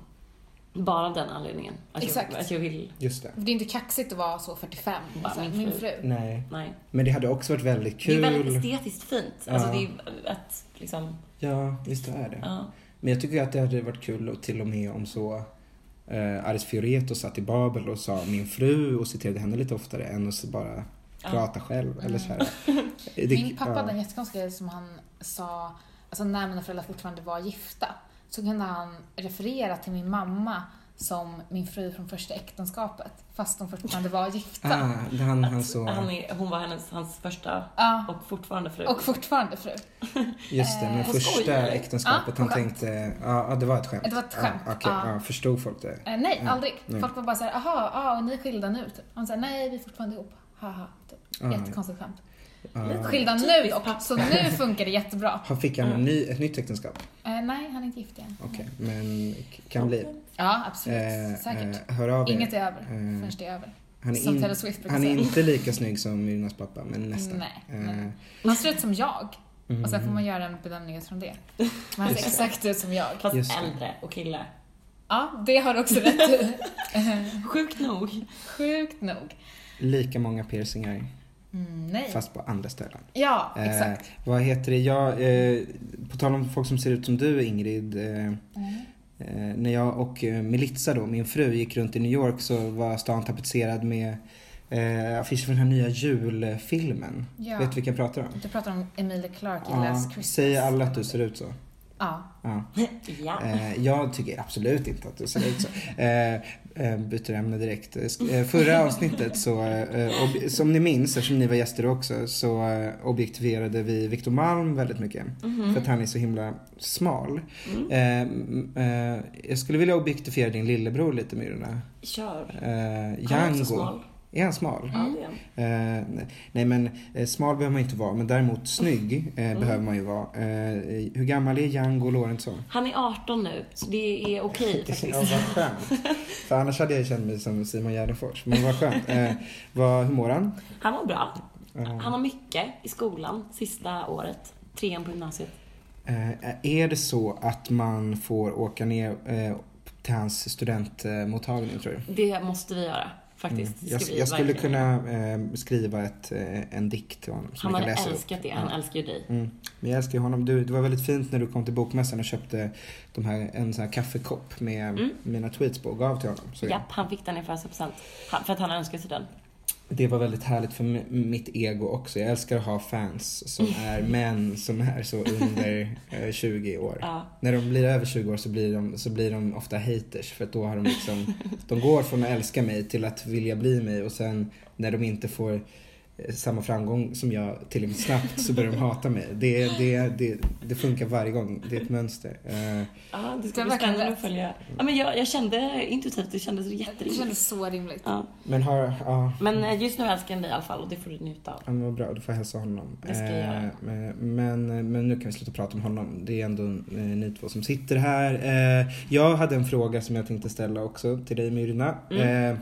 bara av den anledningen. Att Exakt. Jag, att jag vill... Just det. Det är inte kaxigt att vara så 45. Bara Så här, min min fru. fru. Nej. Nej. Men det hade också varit väldigt kul. Det är väldigt estetiskt fint. Alltså Ja. det är att liksom... Ja, visst är det. Ja. Men jag tycker att det hade varit kul och till och med om så eh, Aris Fioreto satt i Babel och sa min fru och citerade henne lite oftare än att bara. Prata själv. Eller så här. Det- Min pappa ja. hade en jättekonstig grej som han sa, alltså när mina föräldrar fortfarande var gifta, så kunde han referera till min mamma som min fru från första äktenskapet, fast de fortfarande var gifta. Ah, det han, han så... Han är, hon var hennes, hans första Ja, och fortfarande fru. och fortfarande fru. Just det, men Eh, första skoj, eller? äktenskapet, Ja, han tänkte, ja, det var ett skämt. Det var ett skämt, ja. ja, förstod folk det? Eh, nej, aldrig. nej. Folk var bara såhär, aha, ja, och ni är skilda nu typ. Han sa nej, vi är fortfarande ihop. haha. Jättekonstigt skämt. Ja. Skilda nu dock, så nu funkar det jättebra. Han fick han en ny, ett nytt äktenskap? Eh, nej, han är inte gift igen. Okej, men k- kan bli. Ja, absolut. Eh, Säkert. eh, hör av er. Inget är över Eh, förrän det är över. Han är, Som in, Taylor Swift han är inte lika snygg som Myrinas pappa, men nästan. Nej, nej. Han ser ut som jag. Och sen får man göra en bedömning utifrån det. Men han ser exakt ut som jag. Fast Just äldre och kille. Ja, det har du också rätt i. Sjukt nog. Sjukt nog. Lika många piercingar, Mm, nej. fast på andra ställen. Ja, exakt. Eh, vad heter det? Jag, eh, på tal om folk som ser ut som du Ingrid. Eh, eh, när jag och eh, Melitza då, min fru, gick runt i New York så var stan tapetserad med eh, affischer för den här nya julfilmen. Ja. Vet du vilka jag pratar om? Du pratar om Emilia Clarke i Ja, Last Christmas. säger alla att du ser ut så? Ja. Ja. Ja. Eh, jag tycker absolut inte att du ser ut så. Eh, eh, byter ämne direkt. Förra avsnittet så, som ni minns, eftersom ni var gäster också, så objektifierade vi Victor Malm väldigt mycket. För att han är så himla smal. M- eh, jag skulle vilja objektifiera din lillebror lite Myrorna. Kör. Eh, Han är också Django. smal. Är han smal? Ja, han. Eh, nej men eh, smal behöver man inte vara, men däremot snygg eh, Mm. behöver man ju vara. Eh, hur gammal är Django Lorentzon? Han är 18 nu, så det är okej Ja, faktiskt. vad skönt. För annars hade jag känt mig som Simon Gärdenfors. Men vad skönt. Eh, vad, hur mår han? Han mår bra. Han har mycket i skolan sista året. Trean på gymnasiet. Eh, är det så att man får åka ner eh, till hans studentmottagning tror du? Det måste vi göra faktiskt. Det Jag, jag skulle kunna eh, skriva ett, eh, en dikt till honom. Han hade läsa upp. älskat det. Han älskar ju dig. Mm. Men jag älskar ju honom. Du, det var väldigt fint när du kom till bokmässan och köpte de här, en sån här kaffekopp med mina tweets på och gav till honom. Så Japp, han fick den i födelsedagspresent. För att han önskade sig den. Det var väldigt härligt för mitt ego också. Jag älskar att ha fans som är män som är så under eh, 20 år. Ja. När de blir över 20 år så blir, de, så blir de ofta haters för att då har de liksom, de går från att älska mig till att vilja bli mig och sen när de inte får eh, samma framgång som jag tillräckligt snabbt så börjar de hata mig. Det, det, det, det funkar varje gång. Det är ett mönster. Eh, Ja, det ska Det bli spännande att följa. Ja, men jag, jag kände intuitivt, det kändes Det jätterimligt. kändes så rimligt. Ja. Men har, ja. Men eh, just nu älskar jag dig i alla fall och det får du njuta av. Ja, men vad bra, då får jag hälsa honom. Det ska jag göra. Eh, men, men nu kan vi sluta prata om honom. Det är ändå eh, ni två som sitter här. Eh, jag hade en fråga som jag tänkte ställa också till dig Myrna. Mm.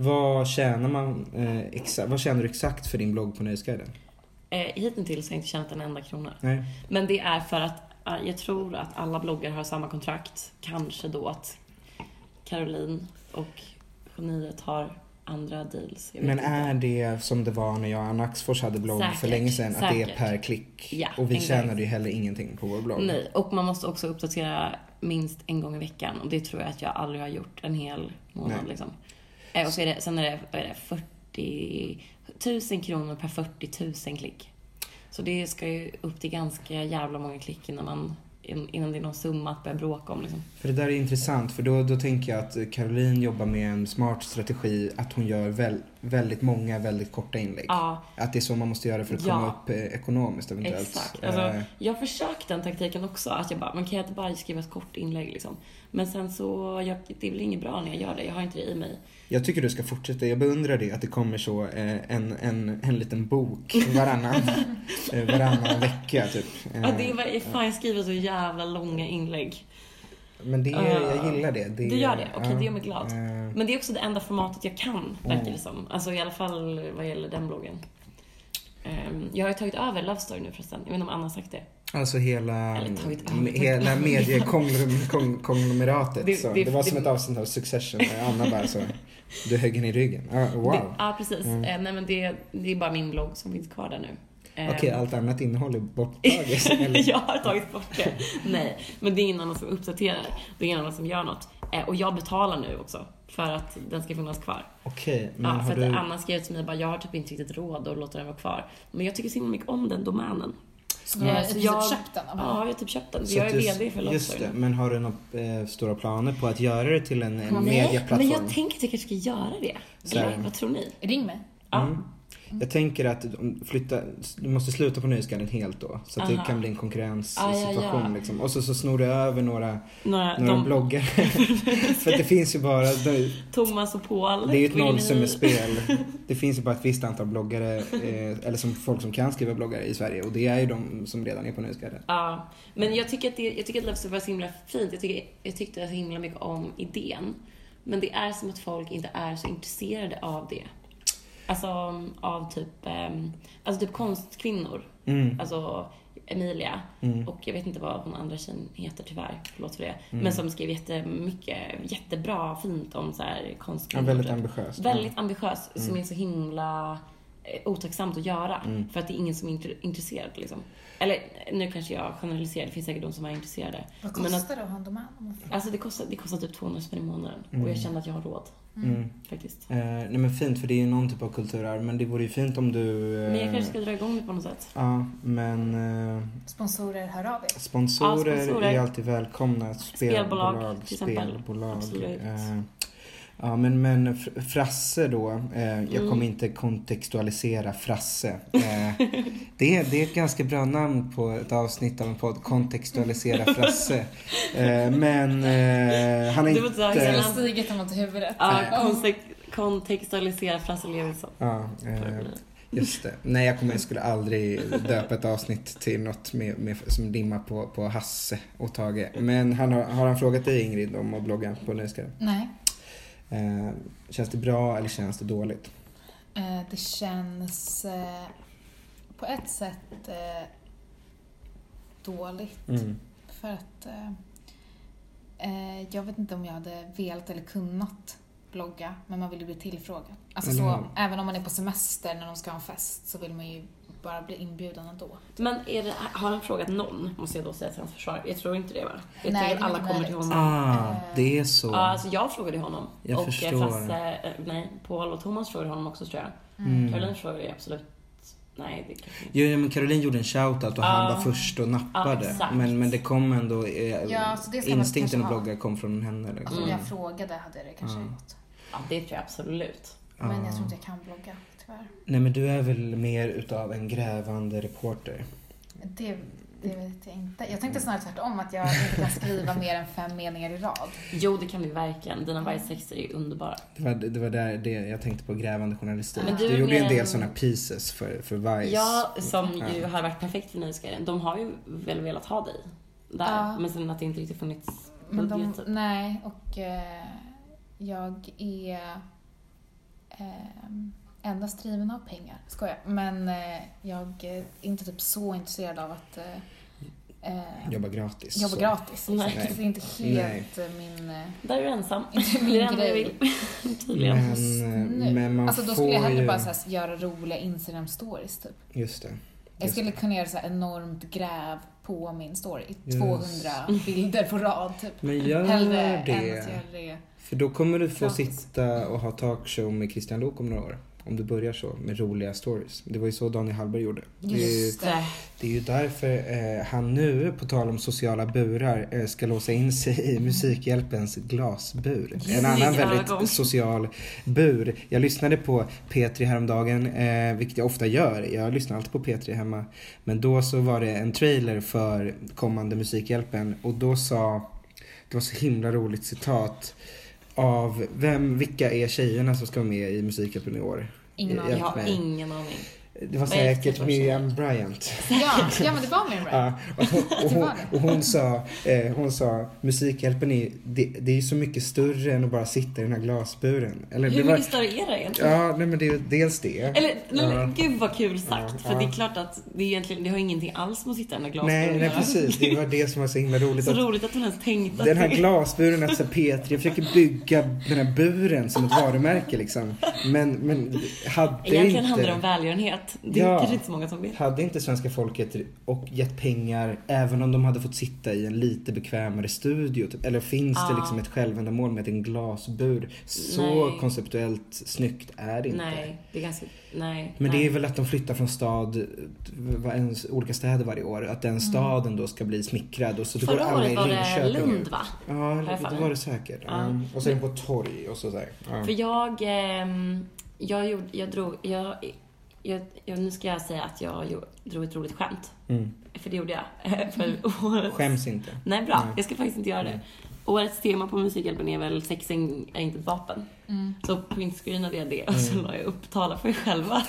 Vad, tjänar man, eh, exa- vad tjänar du exakt för din blogg på Nöjesguiden? Eh, hittills har jag inte tjänat en enda krona. Nej. Men det är för att jag tror att alla bloggar har samma kontrakt. Kanske då att Caroline och Geniet har andra deals. Men inte. är det som det var när jag och Anna Axfors hade blogg för Säkert, länge sedan? Att det är säkert. per klick? Ja, och vi tjänade ju heller ingenting på vår blogg. Nej, och man måste också uppdatera minst en gång i veckan. Och det tror jag att jag aldrig har gjort en hel månad. Nej. Liksom. Eh, och så är det, sen är det, vad är det 40 000 kronor per 40 000 klick. Så det ska ju upp till ganska jävla många klick innan, man, innan det är någon summa att börja bråka om. Liksom. För det där är intressant för då, då tänker jag att Caroline jobbar med en smart strategi att hon gör väl, väldigt många väldigt korta inlägg. Ja. Att det är så man måste göra för att komma Ja. upp eh, ekonomiskt eventuellt. Exakt. Eh, Alltså, jag försökte den taktiken också. Att jag bara, men kan jag inte bara skriva ett kort inlägg liksom? Men sen så, jag, det väl inget bra när jag gör det. Jag har inte det i mig. jag tycker du ska fortsätta. Jag beundrar det att det kommer så eh, en, en, en liten bok varannan, eh, varannan vecka typ. Eh, Ja, det är, fan, jag skriver så jävla långa inlägg. Men det, jag gillar det. Det gör det? Okej, det gör mig glad. eh, Men det är också det enda formatet jag kan, verkar det som. Alltså i alla fall vad gäller den bloggen. Ehm, jag har ju tagit över Love Story nu förresten. Jag vet inte om Anna har sagt det. Alltså hela, hela mediekonglomeratet. Det- det- Det, var som det- ett avsnitt av Succession där Anna bara så, du högg henne i ryggen. Ah, wow. Ja, precis. Eh, nej men det, det är bara min blogg som finns kvar där nu. Ehm, Okej, allt annat innehåll är borttaget. eller? jag har tagit bort det. Nej, men det är ingen annan som uppdaterar. Det är ingen annan som gör något. Eh, och jag betalar nu också för att den ska finnas kvar. Okej, men Ja, för har att du... Anna skrev till mig bara, jag har typ inte riktigt råd att låta den vara kvar. Men jag tycker så himla mycket om den domänen. Så du har Eh, så jag- köpt den? Ja, jag har typ köpt den. så jag att är du- VD för Love Just det, nu. men har du några eh, stora planer på att göra det till en, en Nej, medieplattform? men jag tänker att jag kanske ska göra det. Eller vad tror ni? Ring mig. Ja. Mm. Jag tänker att flytta, du måste sluta på Nöjesguiden helt då. Så att det Aha. kan bli en Ah, konkurrenssituation ja. liksom. Och så, så snor du över några, Några, några de, bloggare. För att det finns ju bara, det Thomas och Paul. är ju ett nollsummespel. Det finns ju bara ett visst antal bloggare, eh, eller som folk som kan skriva bloggare i Sverige. Och det är ju de som redan är på Nöjesguiden. Ja, men jag tycker att, det, jag tycker att Love var så himla fint. Jag, tycker, jag tyckte så himla mycket om idén. Men det är som att folk inte är så intresserade av det. Alltså av typ, ehm, alltså typ konstkvinnor. Mm. Alltså Emilia. Mm. Och jag vet inte vad hon andra tjejen heter tyvärr. Förlåt för det. Mm. Men som skrev jättemycket, jättebra, fint om så här Ja, konstkvinnor. väldigt typ. ambitiöst. Väldigt ambitiös, som Mm. är så himla eh, otacksamt att göra. Mm. För att det är ingen som är intre- intresserad liksom. Eller nu kanske jag generaliserar, det finns säkert de som är intresserade. Vad Men kostar det att ha en domän? om Alltså det kostar, det kostar typ 200 spänn i månaden. Och Mm. jag känner att jag har råd. Mm. Faktiskt. Eh, nej men fint, för det är ju någon typ av kulturarv. Men det vore ju fint om du... Eh, Men jag kanske ska dra igång det på något sätt. Ja, men eh, Sponsorer, hör av er. sponsorer, Ja, sponsorer. är alltid välkomna. Spelbolag, till exempel. Spelbolag. Absolut. Ja, men, men Fr- Frasse då. Eh, jag Mm. kommer inte kontextualisera Frasse. Eh, det, är, det är ett ganska bra namn på ett avsnitt av en podd. Kontextualisera Frasse. Eh, men eh, han är Det var så här inte... hela- Stiget mot huvudet. Ja, Ja. kontext, kontextualisera Frasse Levinson. Ja, eh, just det. Nej, jag, kommer, jag skulle aldrig döpa ett avsnitt till något med, med, som rimmar på, på Hasse och Tage. Men han har, har han frågat dig Ingrid om att blogga på Nöjesguiden? Nej, Eh, känns det bra eller känns det dåligt? eh, det känns eh, på ett sätt eh, dåligt. Mm. För att eh, eh, jag vet inte om jag hade velat eller kunnat blogga, men man vill ju bli tillfrågad. Alltså så, även om man är på semester när de ska ha en fest så vill man ju bara bli inbjuden ändå. Men är det, har han frågat någon, måste jag då säga till hans försvar? Jag tror inte det va? Jag Nej, tänker det är att alla kommer till honom. Ah, det är så. Ja, alltså jag frågade honom. Jag och eh, förstår. Frasse, eh, nej, Paul och Thomas frågade honom också tror jag. Mm. Caroline frågade absolut, nej det kanske inte. Jo, ja, men Caroline gjorde en shoutout och han Ja. var först och nappade. Exakt. men, men det kom ändå... Eh, Ja, instinkten att blogga kom från henne. Liksom. Alltså om Mm. jag frågade hade det kanske Ja. gått. Ja, det tror jag absolut. Men Ja. jag tror inte jag kan blogga, tyvärr. Nej, men du är väl mer utav en grävande reporter? Det, det vet jag inte. Jag tänkte snarare tvärtom, att jag inte kan skriva mer än fem meningar i rad. Jo, det kan vi verkligen. Dina vargtexter är ju underbara. Det var, det var där det jag tänkte på grävande journalistik. Men du, du är gjorde ju en del en- sådana pieces för, för Vice. Ja, som ju Ja. har varit perfekt för Nöjesguiden. De har ju väl velat ha dig där. Ja. Men sen att det inte riktigt funnits Men de, budget. typ. nej, och eh, jag är eh, endast driven av pengar. Skojar. Men eh, jag är inte typ så intresserad av att eh, eh, Jobba gratis. jobba så. gratis. Nej. Exakt. Det är inte helt eh, min... Eh, Där är du ensam. Inte Det är det grej. vill. Men, nu. men man alltså då får skulle jag hellre ju... bara så här, göra roliga Instagram-stories typ. Just det. Jag skulle det. kunna göra så här enormt gräv på min story. Just. 200 bilder på rad typ. Men gör Hellre än att det. göra det. För då kommer du få Gratis. sitta och ha talkshow med Christian Lok om några år. Om du börjar så, med roliga stories. Det var ju så Daniel Hallberg gjorde. Det är, ju, Just det. är ju därför eh, han nu, på tal om sociala burar, eh, ska låsa in sig i Musikhjälpens glasbur. En annan väldigt social bur. Jag lyssnade på P3 häromdagen, eh, vilket jag ofta gör. Jag lyssnar alltid på P3 hemma. Men då så var det en trailer för kommande Musikhjälpen och då sa, det var så himla roligt citat av vem, vilka är tjejerna som ska vara med i Musikhjälpen i år? Ingen Jag- aning. Jag har ingen aning. Det var säkert Miriam Bryant. Ja, ja, men det var min Ja, och, hon, och sa, eh, hon sa Musikhjälpen är, det, det är ju så mycket större än att bara sitta i den här glasburen. Eller, Hur var, mycket större är det egentligen? Ja, nej men det är dels det. Eller, nej, Ja. gud vad kul sagt. Ja, för det är klart att det, är egentligen, det har ingenting alls med att sitta i den här glasburen Nej, nej precis. Det var det som var så himla roligt. Så Att roligt att hon ens tänkte den här glasburen, att så här, P3 jag försöker bygga den här buren som ett varumärke liksom. Men, men hade Egentligen inte... handlar det om välgörenhet. Det är Ja. kanske inte så många som vet. Hade inte svenska folket och gett pengar även om de hade fått sitta i en lite bekvämare studio? Typ? Eller finns det Ja. liksom ett självändamål med en glasbur? Så Nej. konceptuellt snyggt är det inte. Nej, det är ganska... Nej. Men nej. det är väl att de flyttar från stad, olika städer varje år. Att den staden då ska bli smickrad och så går Mm. Förra i året var det. Lund va? Ja, det var det säkert. Ja. Ja. Och så den på torg och så där. Ja. För jag, ehm, jag, gjorde, jag drog, jag, jag, jag, nu ska jag säga att jag drog ett roligt skämt. Mm. För det gjorde jag. För årets... Skäms inte. Nej, bra. Nej. Jag ska faktiskt inte göra det. Årets tema på Musikhjälpen är väl sex är inte ett vapen. Så printscreenade jag det och så Mm. la jag upp tala för er själva.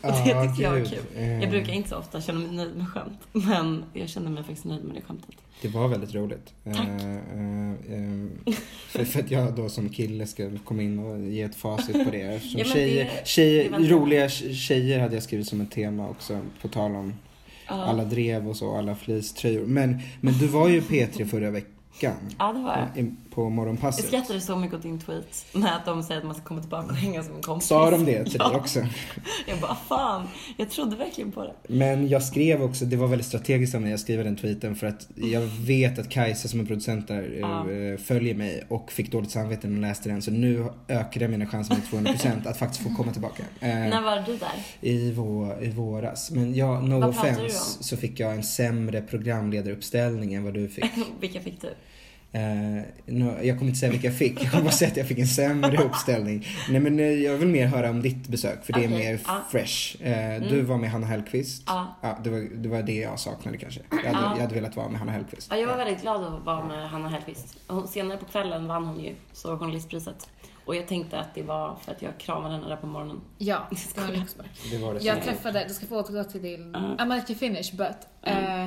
och det Ja, tyckte jag var kul. Eh. Jag brukar inte så ofta känna mig nöjd med skämt. Men jag kände mig faktiskt nöjd med det skämtet. Det var väldigt roligt. Tack. Eh, eh, eh, för, för att jag då som kille ska komma in och ge ett facit på det. Eftersom Ja, tjejer, det- tjejer, det roliga tjejer hade jag skrivit som ett tema också. På tal om alla drev och så, alla fleecetröjor. Men, men du var ju P3 förra veckan. Ja, det var jag. På Jag morgonpasset. skrattade så mycket åt din tweet. Med att de säger att man ska komma tillbaka och hänga som en kompis. Sa de det till ja. dig också? Jag bara, fan. Jag trodde verkligen på det. Men jag skrev också, det var väldigt strategiskt av mig att skriva den tweeten för att jag vet att Kajsa som är producent där Ja. eh, följer mig och fick dåligt samvete när hon läste den. Så nu jag mina chanser med 200% att faktiskt få komma tillbaka. Eh, När var du där? i, vå, I våras. Men ja, no Vad offense så fick jag en sämre programledaruppställning än vad du fick. Vilka fick du? No, jag kommer inte säga vilka jag fick, jag kommer bara säga att jag fick en sämre uppställning. Nej men eh, jag vill mer höra om ditt besök för det är mer ja. fresh. Eh, Du var med Hanna Hellquist. Ja. det, var, det var det jag saknade kanske. Jag hade, Ja. jag hade velat vara med Hanna Hellquist. Ja, jag var väldigt glad att vara med Hanna Hellquist. Hon, senare på kvällen vann hon ju så journalistpriset. Och jag tänkte att det var för att jag kramade henne där på morgonen. Ja, det var. Det var det. Jag träffade, du ska få återgå till din, I'm like finish but. eh,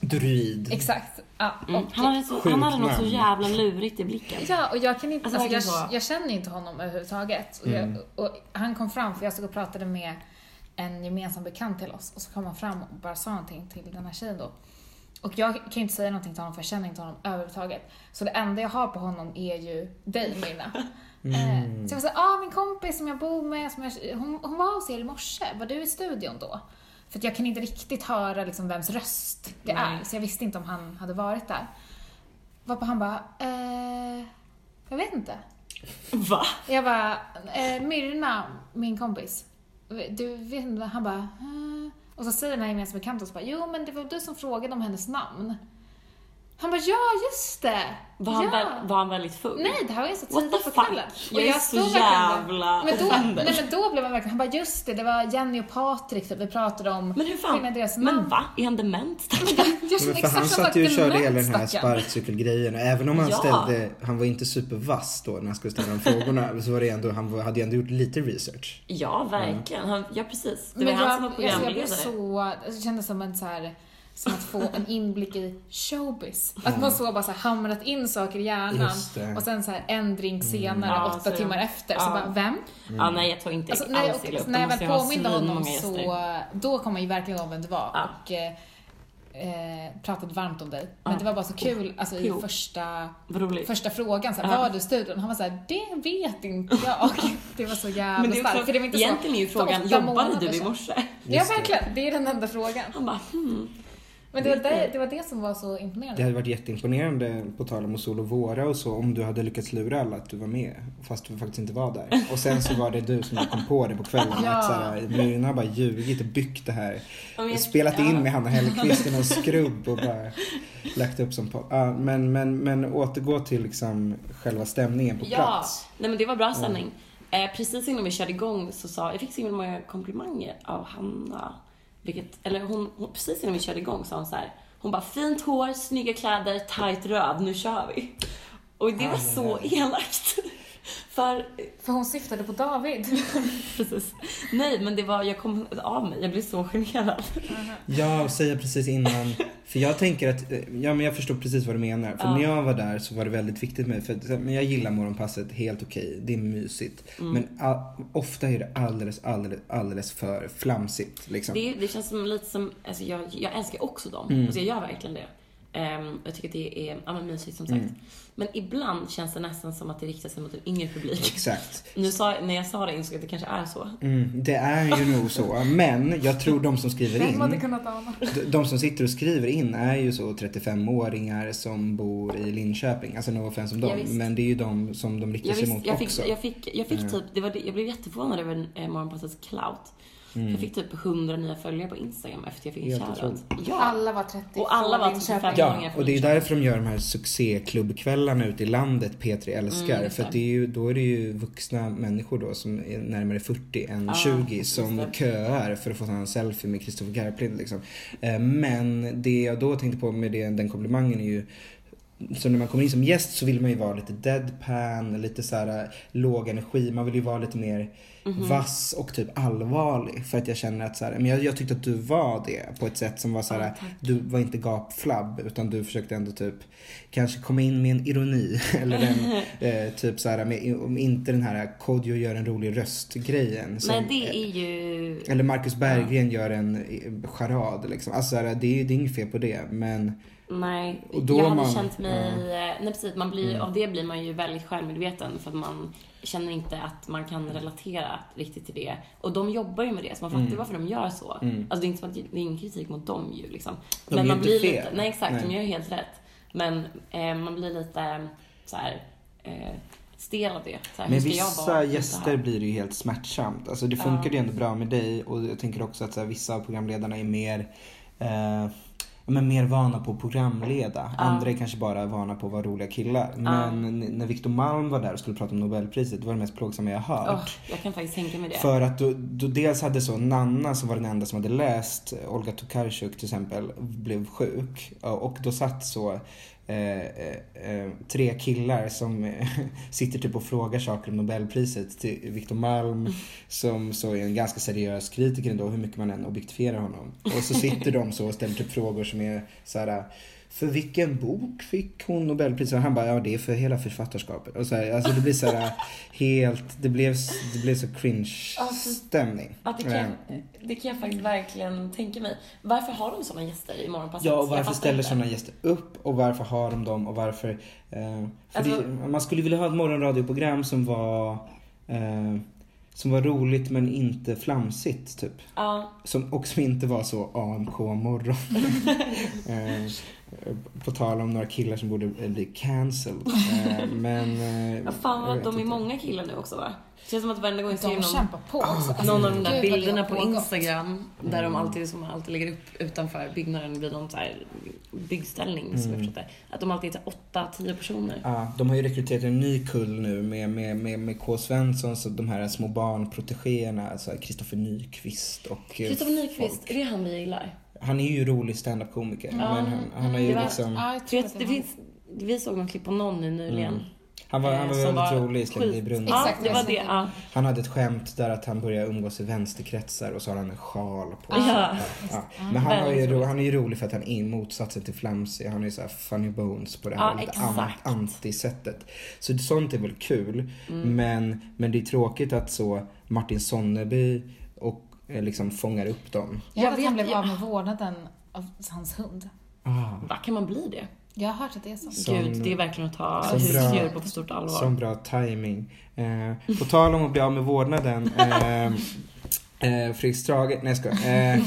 Druid. Exakt. Ja, Mm. och, Han hade, så, Sjukt han hade något så jävla lurigt i blicken. Ja, och jag kan inte, Alltså, alltså, jag, jag känner inte honom överhuvudtaget. Och, Mm. jag, och han kom fram, för jag stod och pratade med en gemensam bekant till oss och så kom han fram och bara sa någonting till den här tjejen då. Och jag kan ju inte säga någonting till honom för jag känner inte honom överhuvudtaget. Så det enda jag har på honom är ju dig Mirna. Eh, Så jag var såhär, ah min kompis som jag bor med, som jag, hon, hon var hos er i morse, var du i studion då? För jag kan inte riktigt höra liksom vems röst det Nej. är, så jag visste inte om han hade varit där. Varpå han bara, eh, jag vet inte. Va? Jag bara, eh, Myrna, min kompis. Du vet inte, han bara, eh. Och så säger den här gemensamma bara, jo men det var du som frågade om hennes namn. Han bara, ja just det! Var han, ja. väl, var han väldigt full? Nej, det här var ju så tidigt på kvällen. Jag är så jävla men då, nej, men då blev han verkligen, han bara, just det, det var Jenny och Patrik typ, vi pratade om Men hur fan? deras Men namn. va? Är han dement? Jag Men känner för han satt ju och körde hela den här sparkcykelgrejen. Och Även om han Ja. ställde, han var inte supervass då när han skulle ställa de frågorna. Så var det ändå, han var- hade ju ändå gjort lite research. Ja, verkligen. Han, ja, precis. Det Men var jag, han som var alltså, jag blev programledare. så, det kändes som en så här som att få en inblick i showbiz. Att man så bara så hamrat in saker i hjärnan och sen så här en drink senare, Ja, åtta så- timmar efter. Så ja. bara, vem? Ja, nej, jag tar inte Alltså, när, alls illa och, upp. när Då jag väl jag påminde honom så, då kom han ju verkligen ihåg vem du var Ja. och eh, pratade varmt om dig. Men det var bara så kul, alltså i Jo. första, första frågan, så här, Ja. var du studion? Han var så här, det vet inte jag. Det var så jävla Men det är starkt. För det var inte egentligen är ju så, frågan, jobbade du i morse? Ja, verkligen. Det är den enda frågan. Han bara, hmm. Men det var det, det, var det som var så Det imponerande. hade varit jätteimponerande, på tal om Sol och Våra och så, om du hade lyckats lura alla att du var med. Fast du faktiskt inte var där. Och sen så var det du som kom på det på kvällen. Ja. Att såhär, Myrna har bara ljugit och byggt det här. Ja, jag- Spelat ja. in med Hanna Hellquist i någon skrubb och bara lagt upp som podd. Ja, men, men, men återgå till liksom själva stämningen på Ja, plats. nej men det var bra stämning. Eh, precis innan vi körde igång så sa, jag fick så himla många komplimanger av Hanna. Vilket, eller hon, hon, precis innan vi körde igång sa hon så här. Hon bara, fint hår, snygga kläder, tight röv, nu kör vi. Och det var så elakt. För, För hon syftade på David. precis. Nej, men det var, jag kom av mig, jag blev så generad. Ja, och säga precis innan. För jag tänker att, eh, ja men jag förstår precis vad du menar. För Ja. när jag var där så var det väldigt viktigt med för att, men jag gillar morgonpasset helt okej. Det är mysigt. Mm. Men a, ofta är det alldeles, alldeles, alldeles för flamsigt liksom. Det, det känns som lite som, alltså jag, jag älskar också dem. Mm. Alltså jag gör verkligen det. Ehm, jag tycker att det är ja, men mysigt som sagt. Men ibland känns det nästan som att det riktar sig mot en yngre publik. Exakt. Nu sa, när jag sa det insåg jag att det kanske är så. Mm, det är ju nog så. Men jag tror de som skriver hade in, kunnat ana? de- som sitter och skriver in är ju så 35-åringar som bor i Linköping. Alltså no offense om Ja, dem. visst. men det är ju de som de riktar sig mot jag, fick, också. jag fick, jag fick Mm. typ, det var, jag blev jätteförvånad över eh, Morgonpassets clout. Mm. Jag fick typ 100 nya följare på Instagram efter jag fick en shoutout. Ja. Alla var 30 Och alla var Linköping. 35. Ja, och det är därför de gör de här succéklubbkvällarna ute i landet P3 älskar. Mm, för att det. är ju, då är det ju vuxna människor då som är närmare 40 än Ja, 20 just som köar för att få ta en selfie med Kristoffer Garplind liksom. Eh, Men det jag då tänkte på med det, den komplimangen är ju så när man kommer in som gäst så vill man ju vara lite deadpan, lite så här eh, låg energi. Man vill ju vara lite mer Mhm. vass och typ allvarlig. För att jag känner att så här, men jag, jag tyckte att du var det på ett sätt som var så här, Ja, tack. du var inte gapflabb utan du försökte ändå typ kanske komma in med en ironi. Eller en, eh, typ så här, med, om inte den här Kodjo gör en rolig röst-grejen. Nej, det är ju... Eller Marcus Berggren gör en eh, charad liksom. Alltså så här, det, är- det är inget fel på det men Nej, Och då jag hade man- känt mig... ja. Nej precis, man blir, Mm. av det blir man ju väldigt självmedveten för att man känner inte att man kan relatera riktigt till det. Och de jobbar ju med det, så man fattar Mm. varför de gör så. Mm. Alltså det är inte som att det är ingen kritik mot dem ju liksom. De Men gör man inte blir fel. lite... Nej exakt, de Nej. gör ju helt rätt. Men eh, man blir lite så här eh, stel av det. Så här, jag vissa gäster blir det ju helt smärtsamt. Alltså det funkar Ja. ju ändå bra med dig och jag tänker också att så här, vissa av programledarna är mer eh, ja, men mer vana på att programleda. Ja. Andra är kanske bara vana på att vara roliga killar. Men n- när Victor Malm var där och skulle prata om Nobelpriset, det var det mest plågsamma jag hört. Åh, jag kan faktiskt tänka mig det. För att då, då dels hade så Nanna som var den enda som hade läst Olga Tokarczuk till exempel blev sjuk. Och då satt så Eh, eh, eh, tre killar som eh, sitter typ och frågar saker om Nobelpriset till Victor Malm som så är en ganska seriös kritiker ändå hur mycket man än objektifierar honom. Och så sitter de så och ställer typ frågor som är så här för vilken bok fick hon Nobelpriset? Och han bara, ja det är för hela författarskapet. Och så här, alltså det blir så här helt, det blev, det blev så cringe-stämning. Att det, kan, det kan jag faktiskt verkligen tänka mig. Varför har de sådana gäster i Morgonpasset? Ja, och varför ställer sådana gäster upp och varför har de dem och varför... Eh, för Alltså- det, man skulle vilja ha ett morgonradioprogram som var eh, som var roligt men inte flamsigt typ. Ja, Som, och som inte var så AMK morgon. eh, på tal om några killar som borde eh, bli cancelled. Eh, men... Eh, ja fan vad de är inte. många killar nu också va? Det känns som att varenda gång jag ser De någon, på också. Alltså, någon av de där bilderna på. Instagram där de alltid, som alltid lägger upp utanför byggnaden vid någon så här byggställning som jag Mm. förstått det. Att de alltid är åtta, tio personer. Ja, de har ju rekryterat en ny kull nu med, med, med, med K. Svensson, så de här små barnprotegéerna, alltså Kristoffer Nyqvist och eh, Kristoffer Nyqvist, är det han vi gillar? Han är ju rolig standup-komiker, Ja. men han, han har ju Det var- liksom... Ja, jag jag, att det finns, vi såg någon klipp på Nonny nyligen. Mm. Han var, han var eh, väldigt var rolig i Slängd i brunnen. Ja, Exakt, det var jag det. Ja. Han hade ett skämt där att han börjar umgås i vänsterkretsar och så har han en sjal på Ja. sig. Ja. Men han, har ju, han är ju rolig för att han är motsatsen till flamsig. Han är ju så här funny bones på det här Ja, lite an- anti-sättet. Så sånt är väl kul. Mm. Men, men det är tråkigt att så Martin Sonneby och liksom fångar upp dem. Jag Jag vet att han blev av jag- med vårdnaden av hans hund. Ah. Va, kan man bli det? Jag har hört att det är så. Som- Gud, det är verkligen att ta som bra- husdjur på för stort allvar. Som bra timing. Eh, på tal om att bli av med vårdnaden. Eh, eh, Fredrik Strage, nej jag skojar. eh,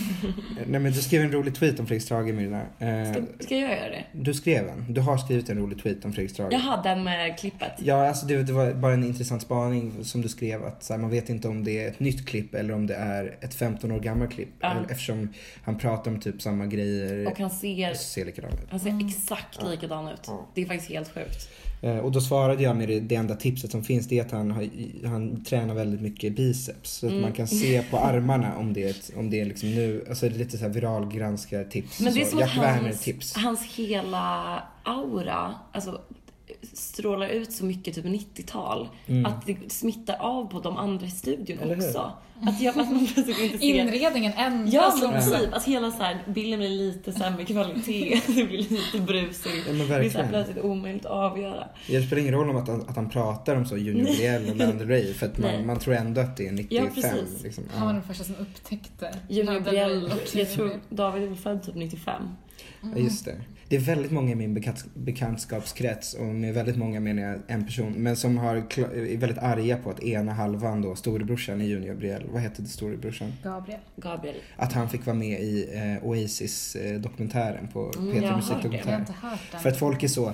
Nej men du skrev en rolig tweet om Fredrik Strage Myrna. Eh, Ska, ska jag göra det? du skrev en. Du har skrivit en rolig tweet om Fredrik Strage. Jaha, den med klippet. Ja, alltså det, det var bara en intressant spaning som du skrev att så här, man vet inte om det är ett nytt klipp eller om det är ett 15 år gammalt klipp. Ja. Eller- Eftersom han pratar om typ samma grejer Och han ser, ser likadant ut. han ser exakt likadan ut. Ja. Det är faktiskt helt sjukt. Eh, Och då svarade jag med det, det enda tipset som finns det är att han, har, han tränar väldigt mycket biceps. Så att Mm. man kan se på armarna om det är, ett, om det är liksom nu, alltså det är lite så här viralgranskartips. Men det är så, som att hans, tips. hans hela aura, alltså strålar ut så mycket typ 90-tal. Att det smittar av på de andra i studion Mm. Eller hur? också. Att, jag, att man plötsligt inte ser... Inredningen ändras. Ja men också. typ. Att hela så här, bilden blir lite sämre kvalitet. Det blir lite brusig. Ja, det är så här plötsligt omöjligt att avgöra. Det spelar ingen roll om att han, att han pratar om så Junior Biel och Lana Del Rey för att man, man tror ändå att det är 95. precis. liksom. Han var ja. den första som upptäckte Junior och jag tror David är väl född typ 95. Ja, just det. Det är väldigt många i min bekant, bekantskapskrets och med väldigt många menar jag en person men som har, är väldigt arga på att ena halvan då, storebrorsan i Junior Biel, vad hette det storebrorsan? Gabriel. Gabriel. Att han fick vara med i eh, Oasis-dokumentären på Mm, Peter jag har hört Jag har Musikdokumentär. inte hört den. För att folk är så,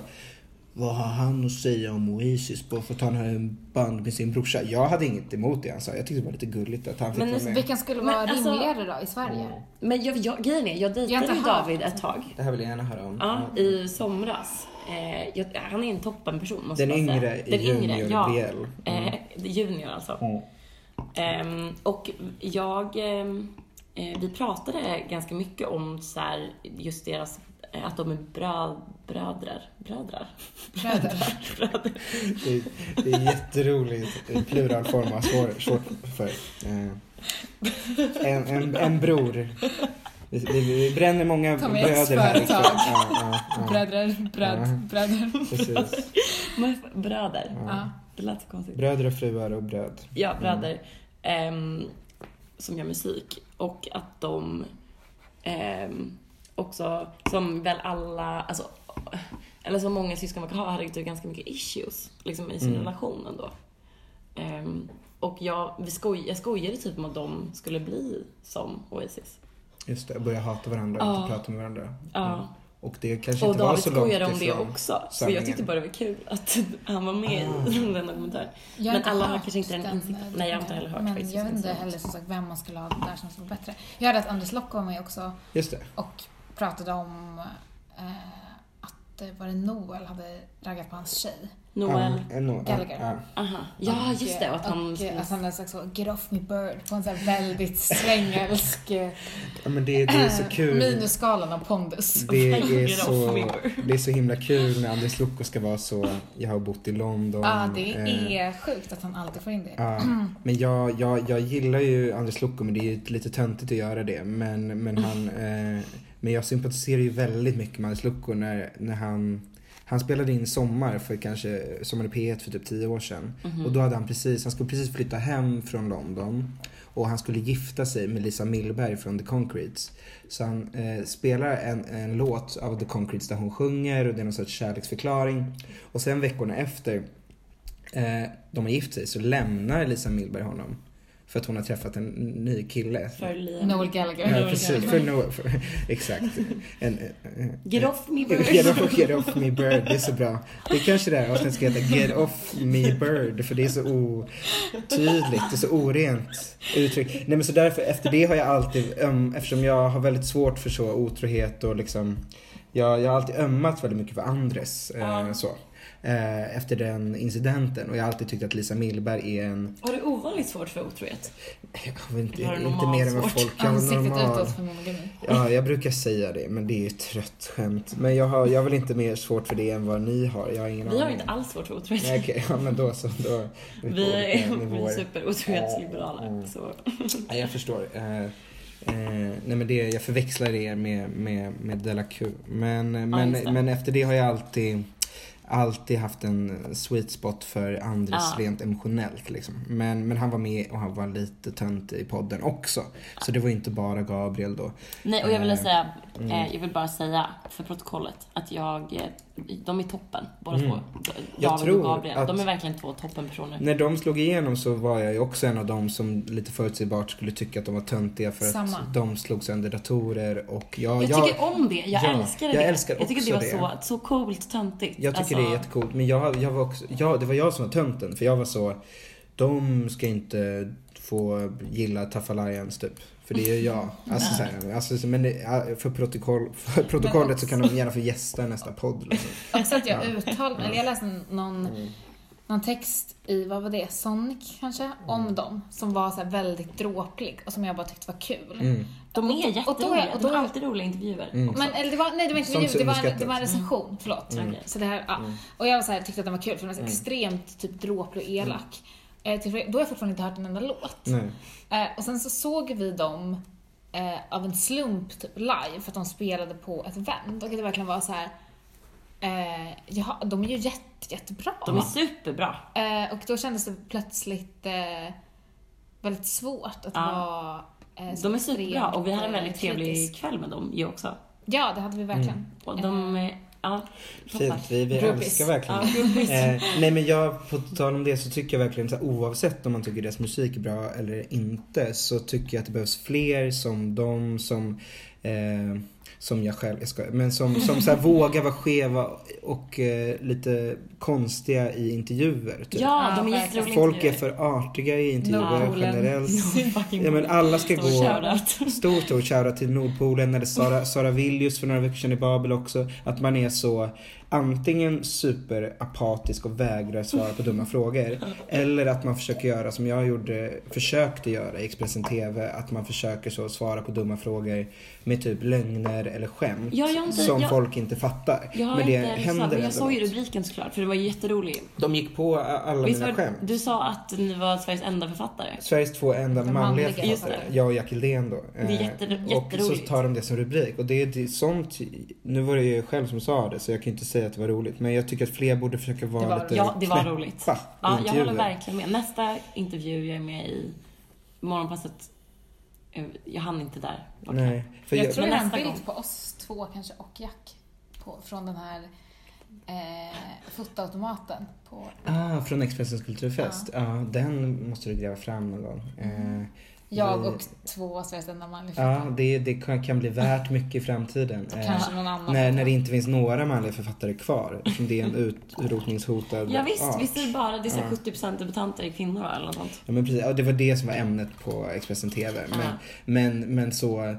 vad har han att säga om Oasis bara för att han har en band med sin brorsa? Jag hade inget emot det han sa. Jag tyckte det var lite gulligt att han fick Men vara med. Vilken skulle Men vara alltså- rimligare då i Sverige? Men jag, jag, grejen är, jag Jag har dejtade inte hört. David ett tag. Det här vill jag gärna höra om. Ja, i somras. Eh, jag, han är en toppenperson måste Den jag säga. yngre i Junior ja. Biel. Mm. Eh, junior alltså. Mm. Ehm, och jag, ehm, eh, vi pratade ganska mycket om så här, just deras, eh, att de är bröd, brödrar. Brödrar? Bröder. Det, är- det är jätteroligt. Pluralform har svår, svårt för. Eh, en, en, en bror. Vi, vi, vi bränner många Ta ett bröder här ikväll. företag. Ja, ja, ja. Bröder, bröd, Ja. bröder. Precis. Bröder. Ja. Det lät så konstigt. Bröder och fruar och bröd. Ja, bröder. ehm, som gör musik. Och att de ehm, också, som väl alla, alltså, eller som många syskon verkar ha, hade ju ganska mycket issues liksom, i sin Mm. relation ändå. Ehm, och jag, vi skoj, jag skojade typ om att de skulle bli som Oasis. Just det, börja hata varandra och Ja. inte prata med varandra. Ja. Mm. Och det kanske Och inte var David så långt skojade om det ifrån också. Så jag tyckte bara det var kul att han var med Ah. i den dokumentären. Men alla har kanske inte den insikten. Nej, jag har inte heller hört Men faktiskt. jag vet inte heller som sagt vem man skulle ha där som skulle vara bättre. Jag hörde att Anders Locke var med också Just det. och pratade om eh, att eh, var det Noel hade raggat på hans tjej. Noel. No- Gallagher. Ja, Aha. Ja, just det. Och att han och, att han är sagt så, get off me bird, på en sån här väldigt svängelsk eh, ja, men det, det är så kul. minusskalan av pondus. Det är, Get off så, det är så himla kul när Andres Lucco ska vara så, jag har bott i London. Ja, det eh, är sjukt att han alltid får in det. Ja, men jag, jag, jag gillar ju Andres Lucco men det är ju lite töntigt att göra det. Men, men, han, eh, men jag sympatiserar ju väldigt mycket med Andres Lucco när, när han han spelade in Sommar för kanske, Sommar i P1 för typ 10 år sedan. Och då hade han precis, han skulle precis flytta hem från London. Och han skulle gifta sig med Lisa Millberg från The Concretes. Så han eh, spelar en, en låt av The Concretes där hon sjunger och det är någon sorts kärleksförklaring. Och sen veckorna efter eh, de har gift sig så lämnar Lisa Millberg honom. För att hon har träffat en ny kille. För Liam. Noel Gallagher. Ja, precis. För Noel, för, exakt. En, Get off me bird. Get off, get off me bird, det är så bra. Det är kanske det här avsnittet ska heta Get off me bird, för det är så otydligt, det är så orent uttryck. Nej men så därför, efter det har jag alltid, um, eftersom jag har väldigt svårt för så otrohet och liksom, jag, jag har alltid ömmat väldigt mycket för Andres. Eh, så. Eh, efter den incidenten och jag har alltid tyckt att Lisa Millberg är en, Har du ovanligt svårt för otrohet? jag vet inte, inte mer än vad folk jag har Ansiktet normal. Ja, jag brukar säga det, men det är ju ett trött skämt. Men jag har, jag har väl inte mer svårt för det än vad ni har. Jag har ingen Vi har aning. inte alls svårt för otrohet. Nej, okej. Ja, men då så. Då är vi Vi är, superotrohetsliberala. Mm. Så. Ja, jag förstår. Eh, eh, nej, men det, jag förväxlar er med, med, med Della Q. Men, men, det. men efter det har jag alltid alltid haft en sweet spot för Andres Ja. rent emotionellt liksom. Men, men han var med och han var lite tönt i podden också. Så det var inte bara Gabriel då. Nej, och jag ville Eh, säga, mm. eh, jag vill bara säga för protokollet att jag, eh, de är toppen båda Mm. två. Jag David tror och Gabriel. att- De är verkligen två toppenpersoner. När de slog igenom så var jag ju också en av dem som lite förutsägbart skulle tycka att de var töntiga för Samma. att de slog sönder datorer och jag... Jag tycker om det, jag Ja, älskade jag det. älskar jag tycker det var också så, så coolt töntigt. Jag tycker Alltså, det är jättecoolt. Men jag, jag var också, jag, det var jag som var tönten. För jag var så, de ska inte få gilla Alliance typ. För det gör jag. Alltså, så här, alltså, men det, för, protokoll, för protokollet så kan de gärna få gästa nästa podd. Liksom. Också att jag Ja. uttalade, eller jag läste någon, Mm. någon text i, vad var det, Sonic kanske? Mm. Om dem. Som var så här väldigt dråplig och som jag bara tyckte var kul. Mm. De är Och då- jätteroliga. och de då- har alltid roliga intervjuer. Mm. Men, eller det var, nej det var inte intervju, det var, en, det var en recension, förlåt. Mm. Så det här, ja. Och jag var så här, tyckte att den var kul för den var så Mm. extremt typ dråplig och elak. Eh, till, då har jag fortfarande inte hört en enda låt. Nej. Eh, och sen så såg vi dem eh, av en slump typ live för att de spelade på ett event och det verkligen var så här. Eh, ja, de är ju jätte, jättebra. De är superbra. Eh, och då kändes det plötsligt eh, väldigt svårt att Ja. vara eh, De är superbra och vi hade en väldigt trevlig kritisk. kväll med dem ju också. Ja, det hade vi verkligen. Och de, eh, ja. Fint, vi, vi älskar verkligen. Ja, eh, Nej men jag, på tal om det så tycker jag verkligen så här, oavsett om man tycker deras musik är bra eller inte så tycker jag att det behövs fler som de som eh, som jag själv, jag ska, men som, som så här, vågar vara skeva och eh, lite konstiga i intervjuer. Typ. Ja, de är jätteroliga Folk är för artiga i intervjuer Nordpolen. generellt. Fucking Ja men alla ska stor gå shoutout. Stor stor shoutout till Nordpolen eller Sara, Sara Viljus för några veckor sedan i Babel också. Att man är så antingen superapatisk och vägrar svara på dumma frågor. Eller att man försöker göra som jag gjorde, försökte göra i Expressen TV. Att man försöker så svara på dumma frågor med typ lögner eller skämt. Ja, jag inte- som jag- folk inte fattar. Jag har men det inte händer men jag såg ju rubriken såklart, för det var ju jätterolig. De gick på alla Visst mina skämt. du sa att ni var Sveriges enda författare? Sveriges två enda manliga manliga författare. Jag och Jack Hildén då. Det är jätte- Eh, och så jätteroligt. tar de det som rubrik. Och det är sånt, nu var det ju jag själv som sa det så jag kan inte säga att det var roligt. Men jag tycker att fler borde försöka vara Det var- lite Ja, det var knäppa roligt. Ja, jag håller verkligen med. Nästa intervju jag är med i, Morgonpasset, eh, jag hann inte där. borta. Nej, för jag, jag, tror det är en nästa bild gång. på oss två kanske och Jack på, från den här eh, fotoautomaten på ah, från Expressens kulturfest. Ja. den måste du gräva fram någon gång. Eh, jag och två Sveriges enda manliga Ja, författare. det, det kan, kan bli värt mycket i framtiden. Eh, Kanske någon annan. när, när det inte finns några manliga författare kvar. Eftersom det är en ut, utrotningshotad Ja, visst, art. visst är det bara, det är Ja. 70% debutanter är kvinnor eller något sånt. Ja, men precis. Ja, det var det som var ämnet på Expressen TV. Men, Ja. men, men så,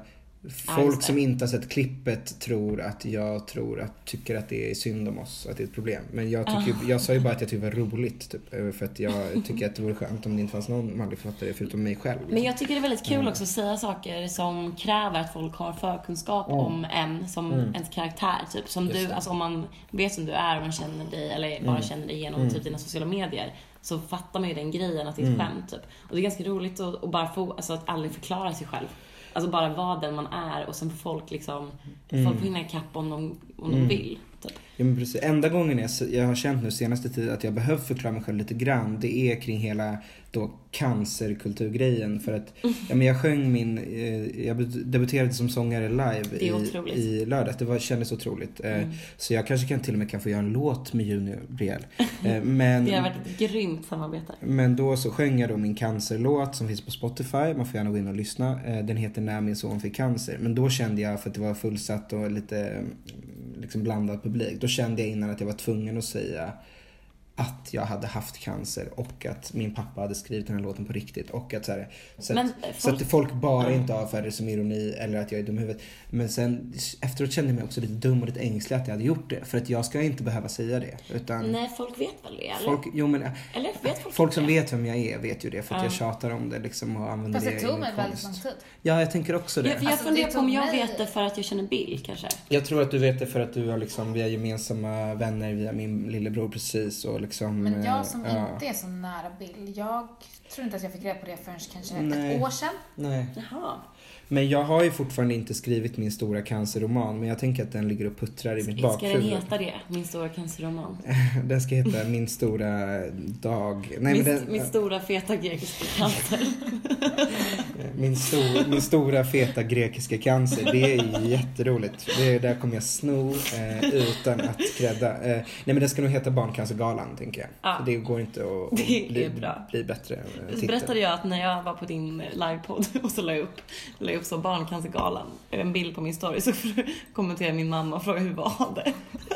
folk som inte har sett klippet tror att jag tror att, tycker att det är synd om oss, att det är ett problem. Men jag, tycker, Ah. jag sa ju bara att jag tyckte det var roligt typ, eh, för att jag tycker att det vore skönt om det inte fanns någon manlig författare förutom mig själv. Men jag tycker det är väldigt kul Mm. också att säga saker som kräver att folk har förkunskap om en som Mm. ens karaktär. Typ. Som Just du, det. alltså om man vet som du är och man känner dig, eller bara Mm. känner dig genom Mm. typ dina sociala medier. Så fattar man ju den grejen att det är ett Mm. skämt. Typ. Och det är ganska roligt att, att bara få, alltså att aldrig förklara sig själv. Alltså bara vara den man är och sen får folk liksom, Mm. folk får hinna ikapp om de, om Mm. de vill. Typ. Ja, men precis. Enda gången jag, jag har känt nu senaste tiden att jag behöver förklara mig själv lite grann, det är kring hela då cancerkulturgrejen. För att ja, men jag sjöng min, eh, jag debuterade som sångare live i, i lördags. Det var, kändes otroligt. Eh, Mm. Så jag kanske kan till och med kan få göra en låt med Junior Brielle. Eh, Men, Det har varit ett grymt samarbete. men då så sjöng jag då min cancerlåt som finns på Spotify. Man får gärna gå in och lyssna. Eh, Den heter När min son fick cancer. Men då kände jag, för att det var fullsatt och lite mm, liksom blandad publik. Då kände jag innan att jag var tvungen att säga att jag hade haft cancer och att min pappa hade skrivit den här låten på riktigt. Och att så, här, så, att, folk- så att folk bara Ja. inte avfärdar det som ironi eller att jag är dum i huvudet. Men sen efteråt kände jag mig också lite dum och lite ängslig att jag hade gjort det. För att jag ska inte behöva säga det. Utan Nej, folk vet väl det? Eller? folk, jo men eller vet folk, Folk som det? vet vem jag är vet ju det för att Ja. jag tjatar om det liksom och använder Fast det det i tog mig väldigt lång tid. Ja, jag tänker också det. Ja, för jag Alltså, funderar på om jag mig- vet det för att jag känner Bill kanske. Jag tror att du vet det för att du har liksom, vi har gemensamma vänner via min lillebror precis och liksom. Men eh, jag som ja. inte är så nära Bill, jag tror inte att jag fick reda på det förrän kanske Nej. ett år sedan. Nej. Jaha. Men jag har ju fortfarande inte skrivit min stora cancerroman men jag tänker att den ligger och puttrar i mitt Ska den bakhuvud. heta det? Min stora cancerroman? Den ska heta Min stora dag. Nej, min, men den, min stora feta grekiska cancer. Min, stor, min stora feta grekiska cancer. Det är jätteroligt. Det där kommer jag sno eh, utan att credda. Eh, nej men den ska nog heta Barncancergalan tänker jag. Ja. För det går inte att, bli, bli bättre. eh, titel. berättade jag att när jag var på din livepodd och så la jag upp, la jag upp så Barncancergalan, en bild på min story, så kommenterade min mamma och frågade hur var det?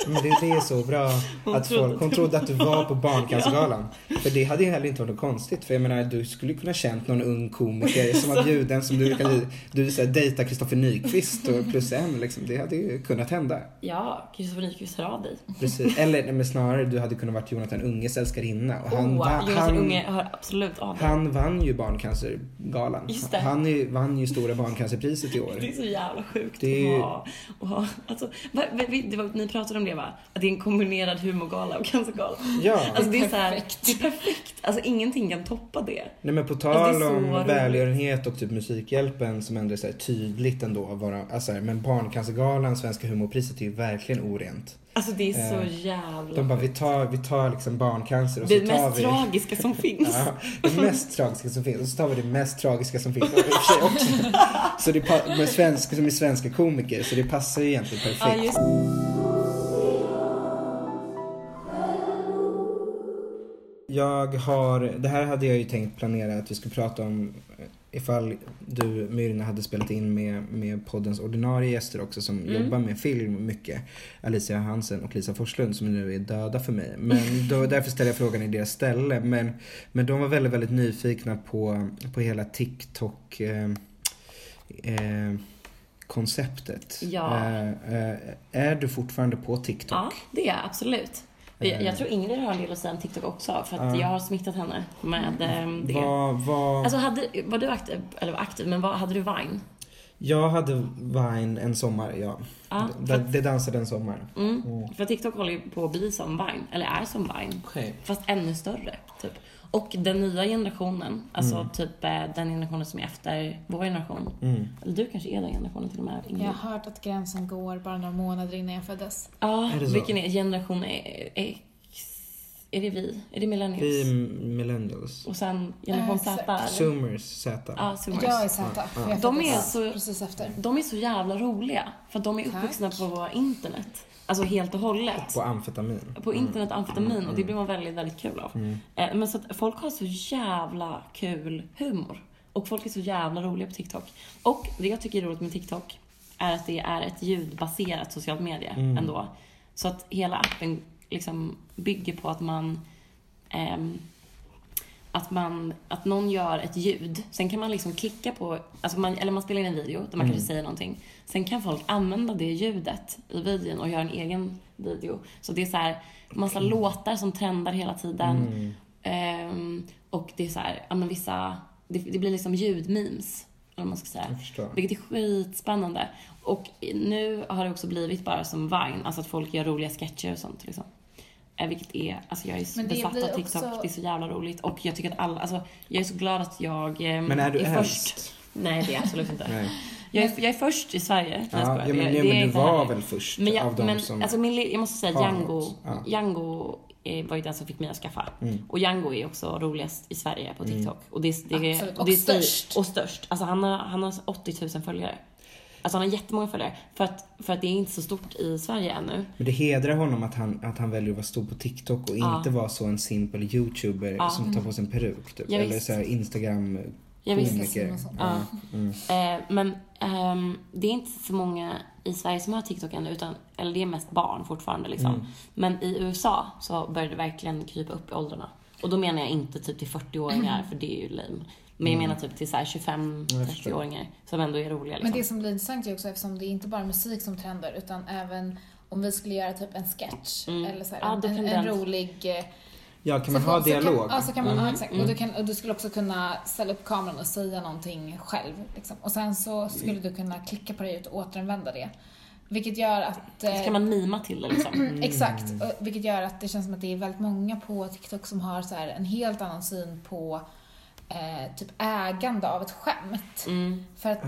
Men det, det är så bra Hon att trodde folk, hon att- trodde att du var på Barncancergalan. För det hade ju heller inte varit något konstigt. För jag menar, du skulle kunna känt någon ung komiker som var bjuden som du kan du säger dejta Kristoffer Nyqvist och plus en liksom. Det hade ju kunnat hända. Ja, Kristoffer Nyqvist hör av dig. Precis. Eller nej, men snarare, du hade kunnat varit Jonathan Unges älskarinna. Och han, oh, Jonathan han, Unge hör absolut av dig. han vann ju Barncancergalan. Just det. Han är, vann ju Stora Barncancerpriset i år. Det är så jävla sjukt Det att ha. Och ha alltså, ni pratade om det va? Att det är en kombinerad humorgala och cancergala. Ja. Alltså det är så här, Perfekt. det är perfekt. Alltså ingenting kan toppa det. Nej men på Alltså, tal det är så om roligt. välgörenhet och typ Musikhjälpen som ändå är så här tydligt ändå vara, alltså, men Barncancergalan, Svenska humorpriset är ju verkligen orent. Alltså det är så Eh, jävla De bara, vi tar, vi tar liksom barncancer och Det så tar mest vi... tragiska som finns. Ja, det mest tragiska som finns. Och så tar vi det mest tragiska som finns. Och också. Så det med svenska, som är svenska komiker, så det passar ju egentligen Ja, perfekt. just Jag har, det här hade jag ju tänkt planera att vi skulle prata om eh, ifall du Myrna hade spelat in med, med poddens ordinarie gäster också som Mm. jobbar med film mycket. Alicia Hansen och Lisa Forslund som nu är döda för mig. Men då, därför ställer jag frågan i deras ställe. Men, men de var väldigt, väldigt nyfikna på, på hela TikTok eh, eh, konceptet. Ja. Eh, eh, är du fortfarande på TikTok? Ja, det är jag absolut. Jag, jag tror Ingrid har en del att säga om TikTok också, för att Ja. jag har smittat henne med ehm, det. Vad, vad... Alltså hade, var du aktiv, eller var aktiv, men vad, hade du Vine? Jag hade Vine en sommar, ja. Ja, det, det dansade en sommar. Mm. För TikTok håller ju på att bli som Vine, eller är som Vine. Okej. Fast ännu större, typ. Och den nya generationen, alltså Mm. typ eh, den generationen som är efter vår generation. Mm. Eller du kanske är den generationen till och med, Ingrid. Jag har hört att gränsen går bara några månader innan jag föddes. Ja, så? vilken är generation X? Är det vi? Är det millennials? Vi är millennials. Och sen generation Eh, Z? Zoomers, Z. Ja, zoomers. Jag är Z, Ja, ja. De är så- precis efter. De är så jävla roliga. För att de är Tack. uppvuxna på internet. Alltså helt och hållet. På amfetamin. På internet och amfetamin och det blir man väldigt, väldigt kul av. Mm. Eh, Men så att folk har så jävla kul humor. Och folk är så jävla roliga på TikTok. Och det jag tycker är roligt med TikTok är att det är ett ljudbaserat socialt medie Mm. ändå. Så att hela appen liksom bygger på att man ehm, att, man, att någon gör ett ljud. Sen kan man liksom klicka på, alltså man, eller man spelar in en video där man Mm. kanske säger någonting. Sen kan folk använda det ljudet i videon och göra en egen video. Så det är så här massa låtar som trendar hela tiden. Mm. Ehm, och det är så här, ja men vissa, det, det blir liksom ljudmemes. Eller vad man ska säga. Vilket är skitspännande. Och nu har det också blivit bara som Vine, alltså att folk gör roliga sketcher och sånt liksom. Eh, Vilket är, alltså jag är besatt av TikTok, också- det är så jävla roligt. Och jag tycker att alla, alltså jag är så glad att jag eh, Men är du först. äldst? Nej det är jag absolut inte. Nej. Jag är, jag är först i Sverige. Ja, ja, men, Det- ja, det är men du var väl först men jag, av de men, som Alltså min, jag måste säga Django. Ja. Django eh, var ju den som fick mig att skaffa. Mm. Och Django är också roligast i Sverige på TikTok. Och, det, det, Absolut. och, Och det störst. Och störst. Alltså han har, han har 80 000 följare. Alltså han har jättemånga följare. För att, för att det är inte så stort i Sverige ännu. Men det hedrar honom att han, att han väljer att vara stor på TikTok och Ja. inte vara så en simpel youtuber Ja. som tar på sig en peruk typ. Ja, Eller visst. såhär instagram Ja, visst. komiker. Ja. Mm. Eh, men ehm, det är inte så många i Sverige som har TikTok ännu, utan, eller det är mest barn fortfarande liksom. Mm. Men i USA så börjar det verkligen krypa upp i åldrarna. Och då menar jag inte typ till 40-åringar, för det är ju lame. Men jag Mm. menar typ till så här Jag förstår. 25-30-åringar som ändå är roliga liksom. Men det som blir intressant är också eftersom det är inte bara musik som trendar utan även om vi skulle göra typ en sketch Mm. eller så här, Ja, en, en rolig... eh, Ja, kan man så- ha så dialog? Kan, ja, så kan man, Mm. ja, exakt. Och, du kan, och du skulle också kunna ställa upp kameran och säga någonting själv. Liksom. Och sen så skulle du kunna klicka på det och återanvända det. Vilket gör att... eh, Så kan man mima till det liksom. Exakt, och vilket gör att det känns som att det är väldigt många på TikTok som har så här en helt annan syn på eh, typ ägande av ett skämt. Mm. För att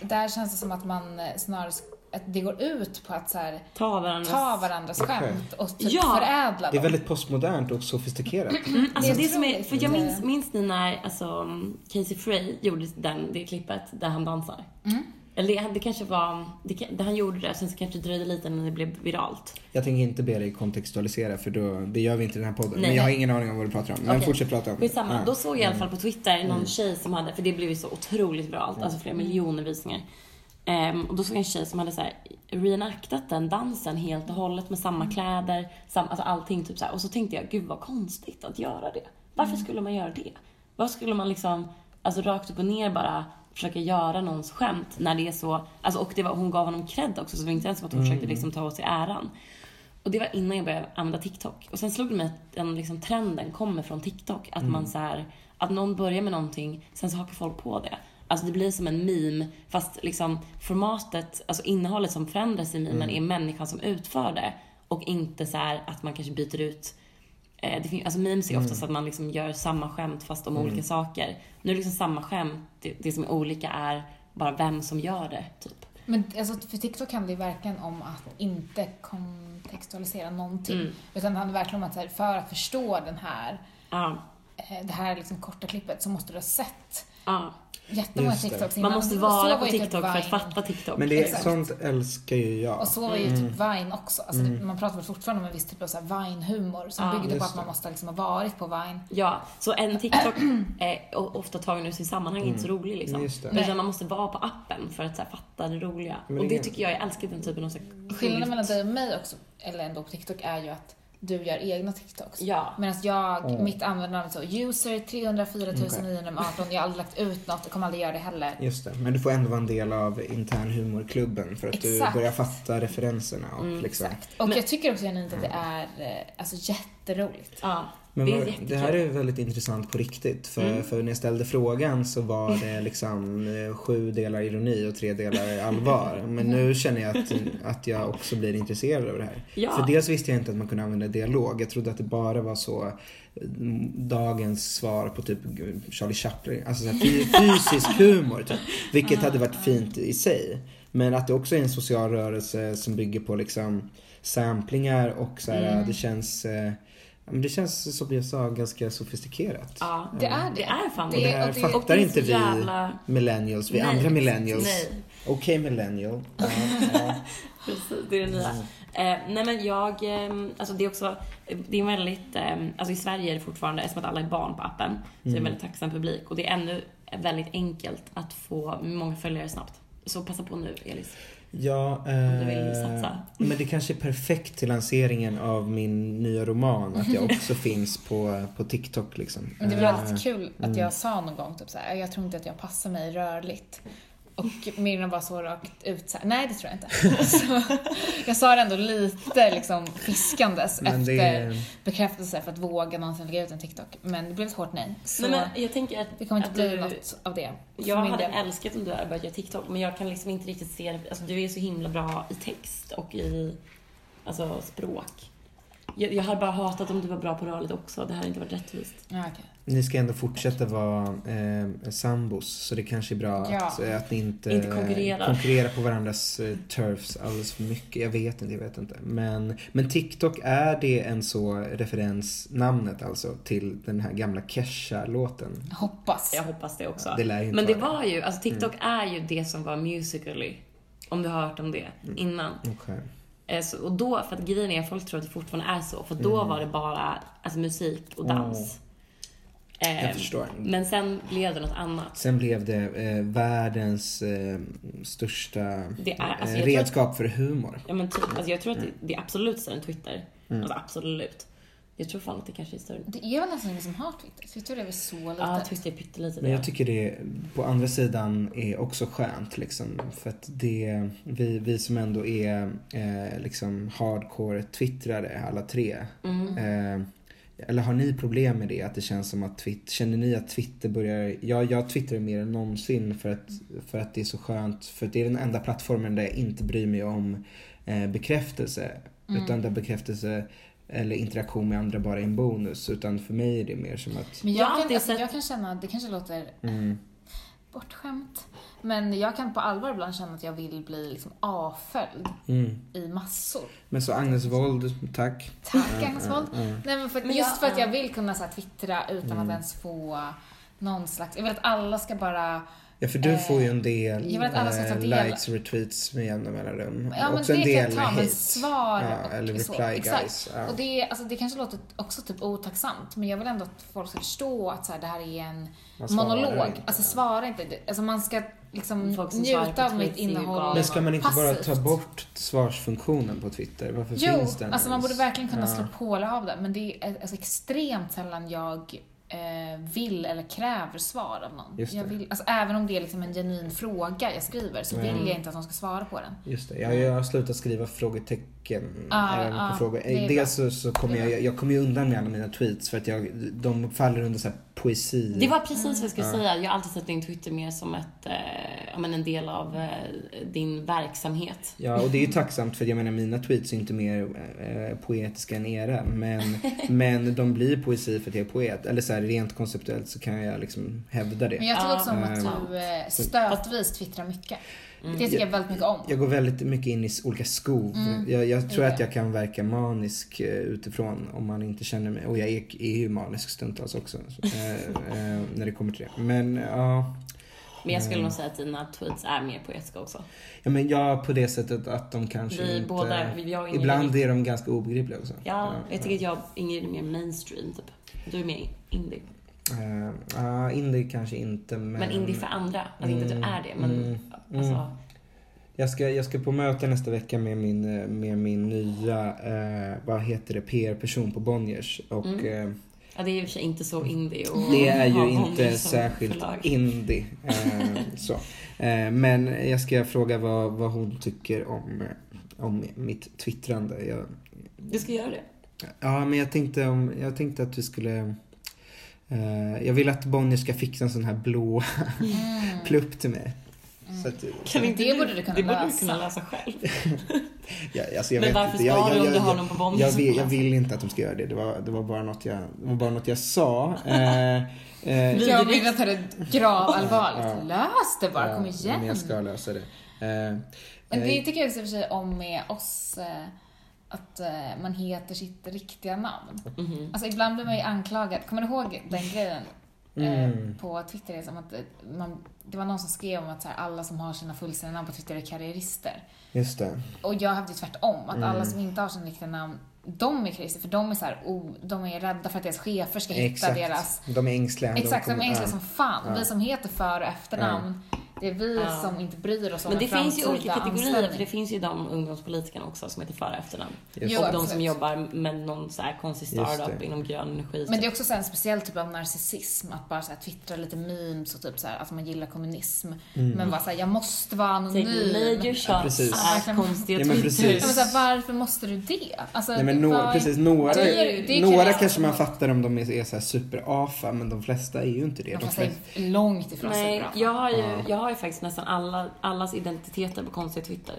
där känns det som att man eh, snarare att det går ut på att så här, Ta varandras... ta varandras Okej. skämt och typ Ja! förädla Det är dem. väldigt postmodernt och sofistikerat. Mm, alltså Det som är, för jag minns, minns ni när alltså, Casey Frey gjorde den, det klippet där han dansar? Mm. Eller det, kanske var, det, han gjorde det, sen så kanske det dröjde lite innan det blev viralt. Jag tänker inte be dig kontextualisera för då, det gör vi inte i den här podden. Nej. Men jag har ingen aning om vad du pratar om. Men Okej. fortsätt prata om det. Skitsamma. Ja. Då såg jag i alla fall på Twitter någon Mm. tjej som hade, för det blev ju så otroligt viralt, alltså flera miljoner visningar. Ehm, och då såg jag en tjej som hade så här reenactat den dansen helt och hållet med samma kläder, sam, alltså allting typ så här. Och så tänkte jag, gud vad konstigt att göra det. Varför skulle man göra det? Vad skulle man liksom, alltså rakt upp och ner bara försöka göra någons skämt när det är så, alltså och det var, hon gav honom cred också så det var inte ens som att hon försökte liksom ta åt sig äran. Och det var innan jag började använda TikTok. Och sen slog det mig att den liksom trenden kommer från TikTok. Att man så här, att någon börjar med någonting, sen så hakar folk på det. Alltså det blir som en meme, fast liksom formatet, alltså innehållet som förändras i memen är människan som utför det. Och inte så här att man kanske byter ut det fin- alltså memes är oftast att man liksom gör samma skämt fast om olika saker. Nu är det liksom samma skämt, det, det som är olika är bara vem som gör det, typ. Men alltså, för TikTok handlar ju verkligen om att inte kontextualisera någonting. Mm. Utan det handlar verkligen om att här, för att förstå den här, Ja, eh, det här liksom korta klippet så måste du ha sett ja. Jättemånga. TikToks Man innan. måste Så vara var på typ TikTok för att fatta TikTok. Men det, Exakt. sånt älskar ju jag. Och så var ju Mm. typ Vine också. Alltså det, man pratar väl fortfarande om en viss typ av Vine-humor som Ja, byggde på att man måste liksom ha varit på Vine. Ja, så en TikTok är ofta tagen ur sin sammanhang inte så rolig liksom. Mm. Just det. Utan man måste vara på appen för att så här, fatta det roliga. Men och det är- tycker jag, jag älskar den typen av så här, Skillnaden mellan dig och mig också, eller ändå på TikTok, är ju att du gör egna TikToks. Ja. Medan jag, Mm. mitt användarnamn är så, user 304 918, jag har aldrig lagt ut något och kommer aldrig göra det heller. Just det. Men du får ändå vara en del av intern humorklubben för att Exakt. du börjar fatta referenserna. Och Mm, liksom. Exakt. Och jag tycker också genuint att det är eh, alltså, jätteroligt. Ja, Men det jättekul. det här är väldigt intressant på riktigt. För, Mm. för när jag ställde frågan så var det liksom eh, sju delar ironi och tre delar allvar. Men nu känner jag att, att jag också blir intresserad av det här. Ja. För dels visste jag inte att man kunde använda dialog. Jag trodde att det bara var så mm, dagens svar på typ Charlie Chaplin. Alltså så fysisk humor typ. Vilket hade varit fint i sig. Men att det också är en social rörelse som bygger på liksom samplingar och så här, Mm. det känns eh, men det känns som jag sa ganska sofistikerat. Ja, Det är det. det är fan Och det här och det- fattar det inte vi jävla- millennials, vi Nej, andra millennials. Okej millennial. Ja, ja. Precis, det är det nya. Eh, nej men jag, eh, alltså det är också, det är väldigt, eh, alltså i Sverige är det fortfarande, eftersom att alla är barn på appen, så är det en väldigt tacksam publik. Och det är ännu väldigt enkelt att få många följare snabbt. Så passa på nu, Elis. Ja, du vill eh, satsa. men det kanske är perfekt till lanseringen av min nya roman att jag också finns på, på TikTok liksom. Men det var Eh, väldigt kul att jag sa någon gång typ såhär, jag tror inte att jag passar mig rörligt. Och Miriam var så rakt ut såhär, nej det tror jag inte. Så jag sa det ändå lite liksom fiskandes Men efter det- bekräftelse för att våga någonsin lägga ut en TikTok. Men det blev ett hårt nej. Så Nej, men jag tänker att det kommer inte bli du- något av det. Jag hade del. älskat om du hade börjat göra TikTok, men jag kan liksom inte riktigt se det. Alltså, du är så himla bra i text och i alltså, språk. Jag, jag hade bara hatat om du var bra på rörligt också. Det hade inte varit rättvist. Ja, okej. Ni ska ändå fortsätta vara eh, sambos så det kanske är bra Ja. att, att ni inte, Inte konkurrerar. konkurrerar på varandras eh, turfs alldeles för mycket. Jag vet inte, jag vet inte. Men, men TikTok, är det en så referensnamnet alltså till den här gamla Kesha-låten? Hoppas. Jag hoppas det också. Det lär ju inte men det vara var ju, alltså TikTok är ju det som var Musical.ly. Om du har hört om det innan. Okej. Eh, så, och då, för att grejen är, folk tror att det fortfarande är så. För då var det bara alltså, musik och dans. Eh, Jag förstår. Men sen blev det något annat. Sen blev det eh, världens eh, största är- alltså, eh, redskap för humor. Ja men typ, alltså jag tror att det, det är absolut större än Twitter. Mm. Alltså absolut. Jag tror fan att det kanske är större. Det är väl nästan ingen som har Twitter? Twitter är väl så litet? Ja, Twitter är pyttelite Men jag tycker det på andra sidan är också skönt liksom. För att det, vi, vi som ändå är eh, liksom hardcore twittrare alla tre. Mm. Eh, eller har ni problem med det? Att det känns som att Twitter, känner ni att Twitter börjar, ja jag twittrar mer än någonsin för att, för att det är så skönt. För att det är den enda plattformen där jag inte bryr mig om eh, bekräftelse. Mm. Utan där bekräftelse eller interaktion med andra bara är en bonus. Utan för mig är det mer som att Men Jag kan, alltså, sett- jag kan känna, det kanske låter mm, bortskämt, men jag kan på allvar ibland känna att jag vill bli liksom avföljd mm. i massor. Men så Agnes Wold, tack. Tack Agnes Wold. Nej men för, Men just jag- för att jag ja. vill kunna så här, twittra utan Mm. att ens få någon slags, jag vill att alla ska bara Ja för du Eh, får ju en del jag vill att alla ska ta eh, del. likes och retweets med jämna mellanrum. Ja men Också det en kan jag del ta, men svar ja, och eller så. reply Exakt. guys. Ja. Och det, alltså, det kanske låter också typ otacksamt, men jag vill ändå att folk ska förstå att så här, det här är en monolog. inte. Alltså svara inte. Alltså man ska liksom njuta av mitt innehåll. Men ska man inte bara ta passivt. bort svarsfunktionen på Twitter? Varför Jo, finns den alltså man borde verkligen kunna Ja. slå på av det, men det är alltså extremt sällan jag eh, vill eller kräver svar av någon. Vill, alltså, även om det är liksom en genuin fråga jag skriver så Mm. vill jag inte att de ska svara på den. Just det, jag, jag har slutat skriva frågetecken Ja, även på frågor. det är Dels så, så kommer jag, jag kommer ju undan med alla mina tweets för att jag, de faller under så här poesi. Det var precis vad jag skulle Ja. säga. Jag har alltid sett din Twitter mer som ett, eh, men en del av eh, din verksamhet. Ja, och det är ju tacksamt för jag menar mina tweets är inte mer eh, poetiska än era. Men, men de blir poesi för att jag är poet. Eller så här, rent konceptuellt så kan jag liksom hävda det. Men jag tycker Ja, också om att mm. du eh, stötvis twittrar mycket. Det tycker jag väldigt mycket om. Jag går väldigt mycket in i olika skov. Mm. Jag, jag tror Ja. att jag kan verka manisk eh, utifrån om man inte känner mig. Och jag är, är ju manisk stundtals också. Så, eh, eh, när det kommer till det. Men ja. Men jag skulle Mm. nog säga att dina tweets är mer poetiska också. Ja men ja på det sättet att de kanske Vi inte... båda- jag ibland är- de ganska obegripliga också. Ja, jag tycker att jag och Ingrid är mer mainstream typ. Du är mer indie. Ja, indie kanske inte men... Men indie för andra. Alltså inte att du är det, men Mm, alltså. mm. Jag ska, jag ska på möte nästa vecka med min, eh, med min nya, eh, vad heter det, PR-person på Bonniers. Och Mm. eh, Ja, det är i och för sig inte så indie och det är ju inte särskilt förlag. indie. Eh, så. Eh, men jag ska fråga vad, vad hon tycker om, om mitt twittrande. Jag, Du ska göra det. ja, men jag tänkte, om, jag tänkte att vi skulle jag vill att Bonnier ska fixa en sån här blå plupp till mig. Så att, Kan inte Det du, borde du kunna det borde lösa. du kunna lösa själv. Ja, alltså jag Men vet varför inte. Jag, sparar jag, du om du jag, har någon på Bonnier jag, som vill, kan jag vill inte att de ska göra det. Det var, det var, bara, något jag, det var bara något jag sa. Eh, eh, Jag vill att det är gravallvarligt. Ja. Lös det bara, ja, kom igen. Men jag ska lösa det. Eh, Men det eh, tycker jag i och för sig om med oss, eh, att eh, man heter sitt riktiga namn. Mhm. Alltså ibland blir man ju anklagad, kommer du ihåg den grejen? Eh, Mm. på Twitter, som att eh, man, det var någon som skrev om att här, alla som har sina fullständiga namn på Twitter är karriärister. Just det. Och jag hävdade tvärtom, att alla Mm. som inte har sina riktiga namn, de är karriärister, för de är så här, oh, de är rädda för att deras chefer ska hitta Exakt. deras De är ängsliga. Exakt, de kommer- är ängsliga ja. som fan. Ja. Vi som heter för och efternamn Det är vi Ja. som inte bryr oss om Men det finns ju olika kategorier, för det finns ju de ungdomspolitikerna också som heter för och efternamn. Just Jo, och de absolut. som jobbar med någon så här konstig startup inom grön energi. Men det är också så en speciell typ av narcissism, att bara så här twittra lite memes och typ så här, att man gillar kommunism. Mm. Men bara så här, jag måste vara anonym. Take major shots Ja, precis. verkligen. konstiga Ja, men precis. Ja, men så här, varför måste du det? Alltså, Nej, men no, vad- precis, några, Det är- det är några kanske man fattar om de är, är så här super-afa, men de flesta är ju inte det. De De flesta är långt ifrån Nej, superbra. jag har ju, Ja. jag har ju faktiskt nästan alla, allas identiteter på konstiga Twitter.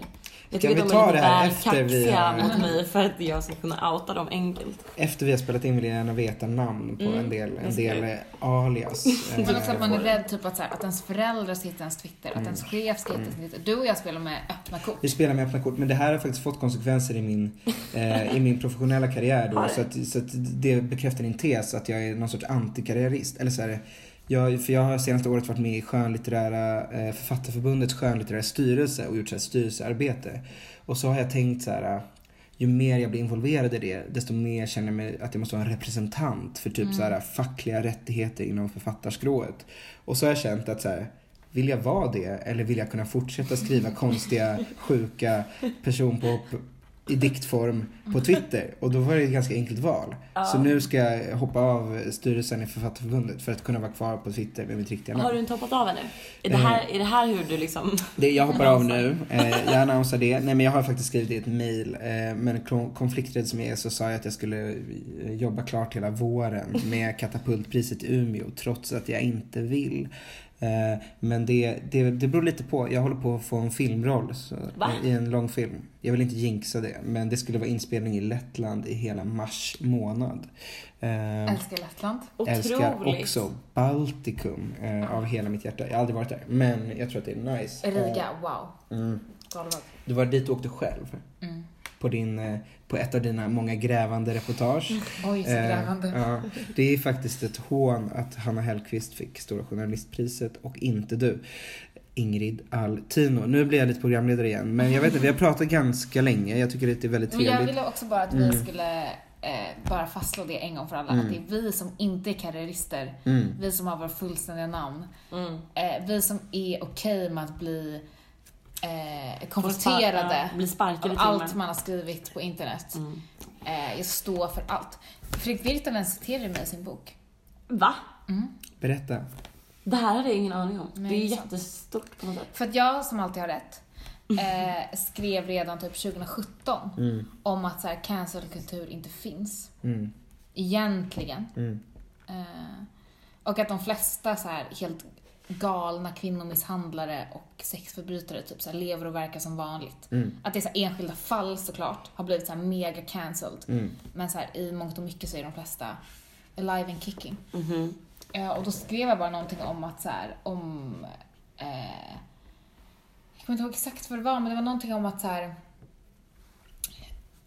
Jag Kan tycker vi de ta är lite väl efter vi kaxiga har- mot mig för att jag ska kunna outa dem enkelt. efter vi har spelat in vill jag gärna veta namn på Mm, en del, en del eh, alias. eh, Men också att man är rädd typ att, så här, att ens föräldrar ska hitta ens Twitter, att ens chef ska hitta Mm. sin Twitter. Du och jag spelar med öppna kort. Vi spelar med öppna kort, men det här har faktiskt fått konsekvenser i min, eh, i min professionella karriär. Då, Har så, att, så att det bekräftar din tes att jag är någon sorts antikarriärist. Eller så här, jag, för jag har senaste året varit med i skönlitterära, eh, Författarförbundets skönlitterära styrelse och gjort så här styrelsearbete. Och så har jag tänkt så här, ju mer jag blir involverad i det, desto mer känner jag mig att jag måste vara en representant för typ Mm. så här, fackliga rättigheter inom författarskrået. Och så har jag känt att så här, vill jag vara det eller vill jag kunna fortsätta skriva konstiga, sjuka personpåhopp i diktform på Twitter? Och då var det ett ganska enkelt val. Ja. Så nu ska jag hoppa av styrelsen i Författarförbundet för att kunna vara kvar på Twitter med mitt riktiga namn. Har du inte hoppat av ännu? Är det här, är det här hur du liksom... Det, jag hoppar av nu. Eh, jag annonsar det. Nej men jag har faktiskt skrivit i ett mail. Eh, men kon- konflikträdd som jag är så sa jag att jag skulle eh, jobba klart hela våren med Katapultpriset i Umeå trots att jag inte vill. Eh, men det, det, det beror lite på. Jag håller på att få en filmroll så, Va? i en långfilm. Jag vill inte jinxa det men det skulle vara inspelning i Lettland i hela mars månad. Eh, Älskar Lettland. Älskar också Baltikum eh, av hela mitt hjärta. Jag har aldrig varit där men jag tror att det är nice. Riga, Eh, wow. Mm. Du var dit och åkte själv? Mm. På, din, eh, på ett av dina många grävande reportage. Oj, så Eh, grävande. ja, det är faktiskt ett hån att Hanna Hellquist fick Stora Journalistpriset och inte du. Ingrid Altino. Nu blir jag lite programledare igen men jag vet inte, vi har pratat ganska länge. Jag tycker att det är väldigt Men jag trevligt. ville också bara att vi Mm. skulle eh, bara fastslå det en gång för alla. Mm. Att det är vi som inte är karriärister. Mm. Vi som har våra fullständiga namn. Mm. Eh, vi som är okej med att bli eh, konfronterade av allt man har skrivit på internet. Mm. Eh, jag står för allt. Fredrik Virtanen citerade mig i sin bok. Va? Mm. Berätta. Det här hade jag ingen aning om. Nej, det är ju sant. jättestort på något sätt. För att jag, som alltid har rätt, eh, skrev redan typ 2017 Mm. om att så här, cancelkultur inte finns. Mm. Egentligen. Mm. Eh, och att de flesta så här helt galna kvinnomisshandlare och sexförbrytare typ så här, lever och verkar som vanligt. Mm. Att det är så här, enskilda fall såklart har blivit så här mega cancelled. Mm. Men så här, i mångt och mycket så är de flesta alive and kicking. Mhm. Eh, och då skrev jag bara någonting om att så här, om... Eh, jag kommer inte ihåg exakt vad det var, men det var någonting om att så här...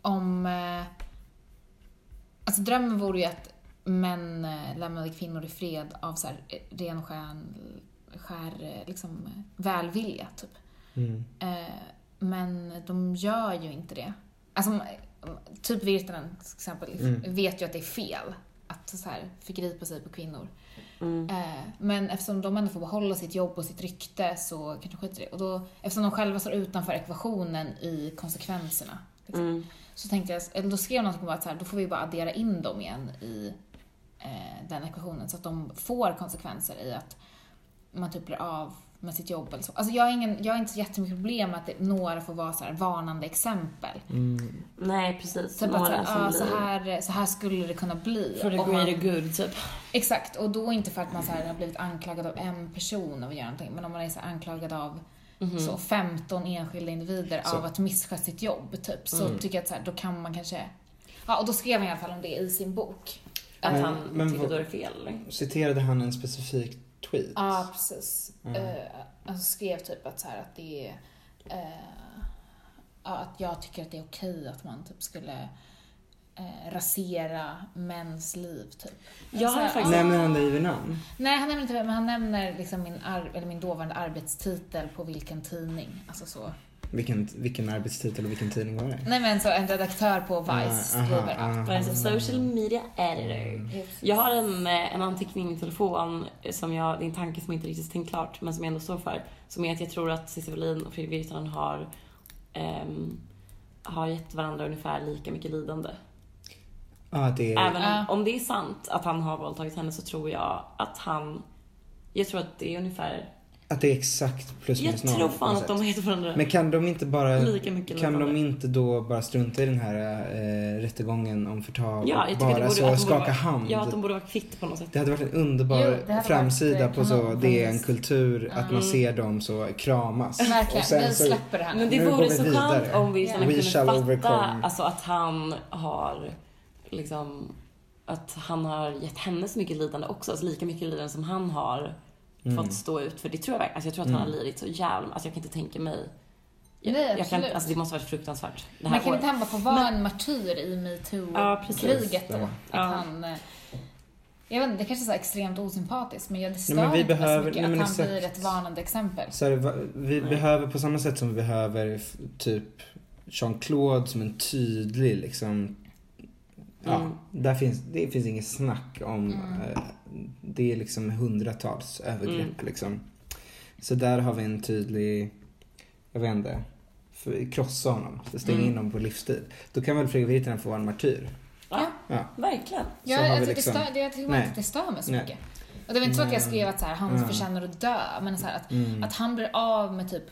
Om... Eh, alltså drömmen vore ju att män eh, lämnade kvinnor i fred av så här ren och skär, eh, liksom, välvilja, typ. Mm. Eh, men de gör ju inte det. Alltså, typ Virtanen till exempel Mm. vet ju att det är fel att så här, förgripa sig på kvinnor. Mm. Eh, men eftersom de ändå får behålla sitt jobb och sitt rykte så kanske de skiter i det. Och då, eftersom de själva står utanför ekvationen i konsekvenserna. Liksom, Mm. Så tänkte jag, eller då skrev jag något om att så här, då får vi bara addera in dem igen i eh, den ekvationen så att de får konsekvenser i att man typ blir av med sitt jobb eller så. Alltså jag har, ingen, jag har inte så jättemycket problem med att det, några får vara så här varnande exempel. Mm. Nej, precis. Typ att så Några här, ah, så, här, så här skulle det kunna bli. Om man- greater good, typ. Exakt, och då inte för att man så här har blivit anklagad av en person av att göra någonting, men om man är så här anklagad av Mhm. så 15 enskilda individer Så. av att missköta sitt jobb, typ, så Mm. tycker jag att så här, då kan man kanske... Ja, och då skrev han i alla fall om det i sin bok. Att Men- han men tycker vad- då är det fel? Citerade han en specifik tweet? Ja, precis. Mm. Eh, alltså skrev typ att så här att det är... ja, att jag tycker att det är okej att man typ skulle eh, rasera mäns liv, typ. Jag har faktiskt-. Nämner han dig vid namn? Nej, han nämner inte men han nämner liksom min, ar- eller min dåvarande arbetstitel på vilken tidning. Alltså så. Vilken, vilken arbetstitel och vilken tidning var det? Nej men så en redaktör på Vice Ah, skriver att... Vice social media editor. Jag har en, eh, en anteckning i min telefon som jag, det är en tanke som jag inte riktigt tänkt klart men som jag ändå står för. Som är att jag tror att Cissi Wallin och Fredrik Virtanen har, ehm, har gett varandra ungefär lika mycket lidande. Ja, det är... Även om, om det är sant att han har våldtagit henne så tror jag att han, jag tror att det är ungefär, Att det är exakt plus jag minus noll. tror på fan något att de gett varandra Men kan de inte bara... lika mycket Kan de inte då bara strunta i den här äh, rättegången om förtal Ja, jag och bara borde, så att de skaka borde vara, hand? Ja, att de borde vara kvitt på något sätt. Det hade varit en underbar Jo, framsida varit, på eh, så det är en kultur, att man Mm. ser dem så kramas. Verkligen, vi släpper det här. Men det vore så skönt om vi We kunde fatta overcome. alltså, att han har liksom att han har gett henne så mycket lidande också, alltså lika mycket lidande som han har Mm. fått stå ut för. Det tror jag verkligen. Alltså jag tror att han har lidit så jävla alltså jag kan inte tänka mig. Jag, Nej, jag kan, alltså det måste ha varit fruktansvärt. Det här Man kan året. inte han bara få vara en martyr i Ja, metoo-kriget då? Att Ja. han... eh, Jag vet inte, det kanske är så extremt osympatiskt men jag det stör Nej, men vi inte behöver- så mycket nej, att men han exakt. blir ett varnande exempel. Så här, vi behöver på samma sätt som vi behöver typ Jean-Claude som en tydlig liksom Ja, Mm. där finns, det finns inget snack om eh, Det är liksom hundratals övergrepp Mm. liksom Så där har vi en tydlig Jag vet inte för, Krossa honom, stänga Mm. in honom på livstid Då kan väl Fredrik Virtanen få vara en martyr Ja, Ja, verkligen. Ja, jag, tycker liksom- det stör, det, jag tycker Nej. inte att det stör mig så Nej. mycket. Och det var inte så att jag skrev att så här, han Ja. förtjänar att dö, men så här, att, Mm. att han blir av med typ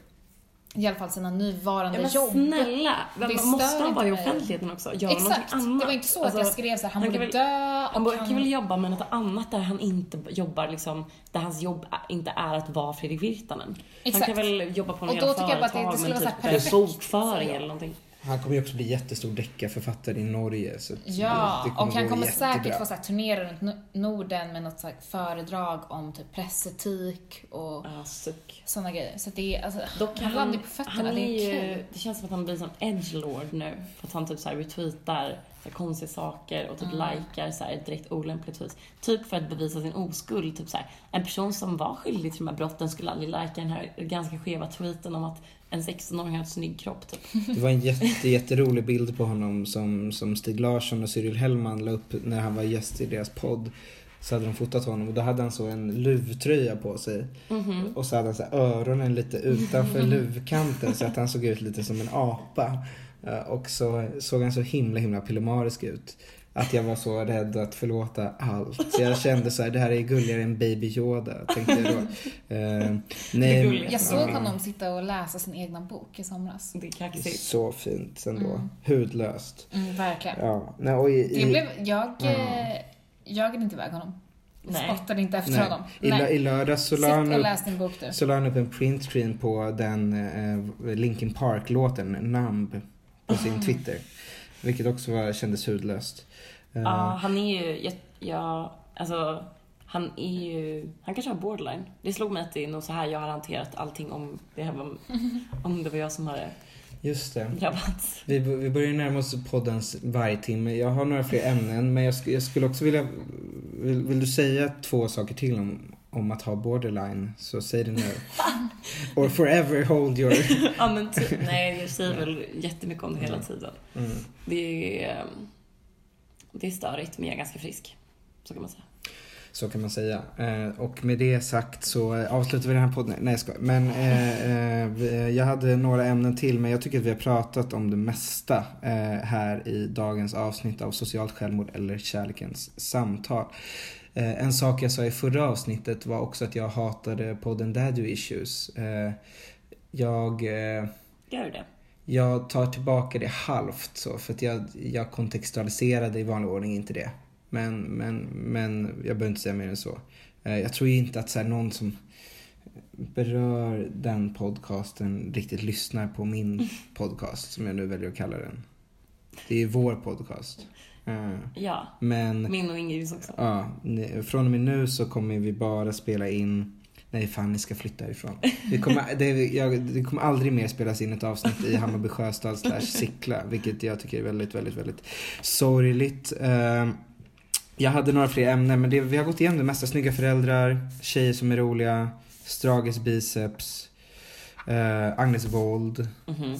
i alla fall sina nuvarande Ja, jobb. snälla, stör måste han vara i mig. offentligheten också? Gör Exakt, annat. det var inte så Alltså, att jag skrev så här, han, han borde väl- dö Han borde- kan väl jobba med något annat där han inte jobbar liksom, där hans jobb inte är att vara Fredrik Virtanen. Exakt. Han kan väl jobba på något jävla företag med typ bokföring eller någonting. Han kommer ju också bli jättestor deckarförfattare i Norge så Ja, det, det och han kommer jättebra. säkert få så här, turnera runt No- Norden med något så här, föredrag om typ pressetik och suck. sådana grejer. Så det är, alltså, Dock han landar ju på fötterna, han det är är ju, kul. det känns som att han blir sån edgelord nu. För att han typ så här retweetar så här konstiga saker och typ Mm. likar så här direkt olämpliga tweets. Typ för att bevisa sin oskuld. Typ så här, en person som var skyldig till de här brotten skulle aldrig lika den här ganska skeva tweeten om att en 16-åring har en snygg kropp typ. Det var en jätte, jätterolig bild på honom som, som Stig Larsson och Cyril Hellman la upp när han var gäst i deras podd. Så hade de fotat honom och då hade han så en luvtröja på sig. Mhm. Och så hade han så öronen lite utanför luvkanten så att han såg ut lite som en apa. Eh, Och så såg han så himla himla pillemarisk ut. Att jag var så rädd att förlåta allt. Så jag kände så här, det här är gulligare än Baby Yoda, tänkte jag då. Eh, nej. Jag såg ja. honom sitta och läsa sin egna bok i somras. Det är Det kaxigt. så fint ändå. Mm. Hudlöst. Mm, verkligen. Ja. Nej, och i, Det i, blev, jag Ja. eh, jagade inte iväg honom. Nej. Spottade inte efter nej. honom. I, lö- I lördags så la han upp, så la han upp en printscreen på den eh, Linkin Park-låten Numb på sin Mm. Twitter. Vilket också var, kändes hudlöst. Eh, Ja, han är ju, jag, jag, alltså, han är ju, han kanske har borderline. Det slog mig att det är nog så här jag har hanterat allting om det här var, om det var jag som hade Just det. drabbats. Vi, vi börjar närma oss poddens vargtimme. Jag har några fler ämnen men jag, sk- jag skulle också vilja... Vill, vill du säga två saker till om, om att ha borderline så säg det nu. Or forever hold your... Ja men typ, nej jag säger väl jättemycket om det hela tiden. Mm. Det är, ehm, det är störigt men jag är ganska frisk. Så kan man säga. Så kan man säga. Eh, och med det sagt så eh, avslutar vi den här podden. Nej jag skojar. Men eh, eh, jag hade några ämnen till men jag tycker att vi har pratat om det mesta här i dagens avsnitt av Socialt självmord eller Kärlekens samtal. Eh, en sak jag sa i förra avsnittet var också att jag hatade podden Daddy Issues. Eh, jag... Eh, Gör du det? jag tar tillbaka det halvt så för att jag, jag kontextualiserade i vanlig ordning inte det. Men, men, men jag behöver inte säga mer än så. Jag tror ju inte att så någon som berör den podcasten riktigt lyssnar på min podcast som jag nu väljer att kalla den. Det är ju vår podcast. Eh, Ja. Men Min och Ingrids också. Ja, från och med nu så kommer vi bara spela in Nej fan ni ska flytta härifrån. Vi kommer, det, jag, det kommer aldrig mer spelas in ett avsnitt i Hammarby Sjöstad slash Sickla. Vilket jag tycker är väldigt, väldigt, väldigt sorgligt. Eh, jag hade några fler ämnen men det, vi har gått igenom det mesta. Snygga föräldrar, tjejer som är roliga, Strages biceps. Eh, Agnes Wold.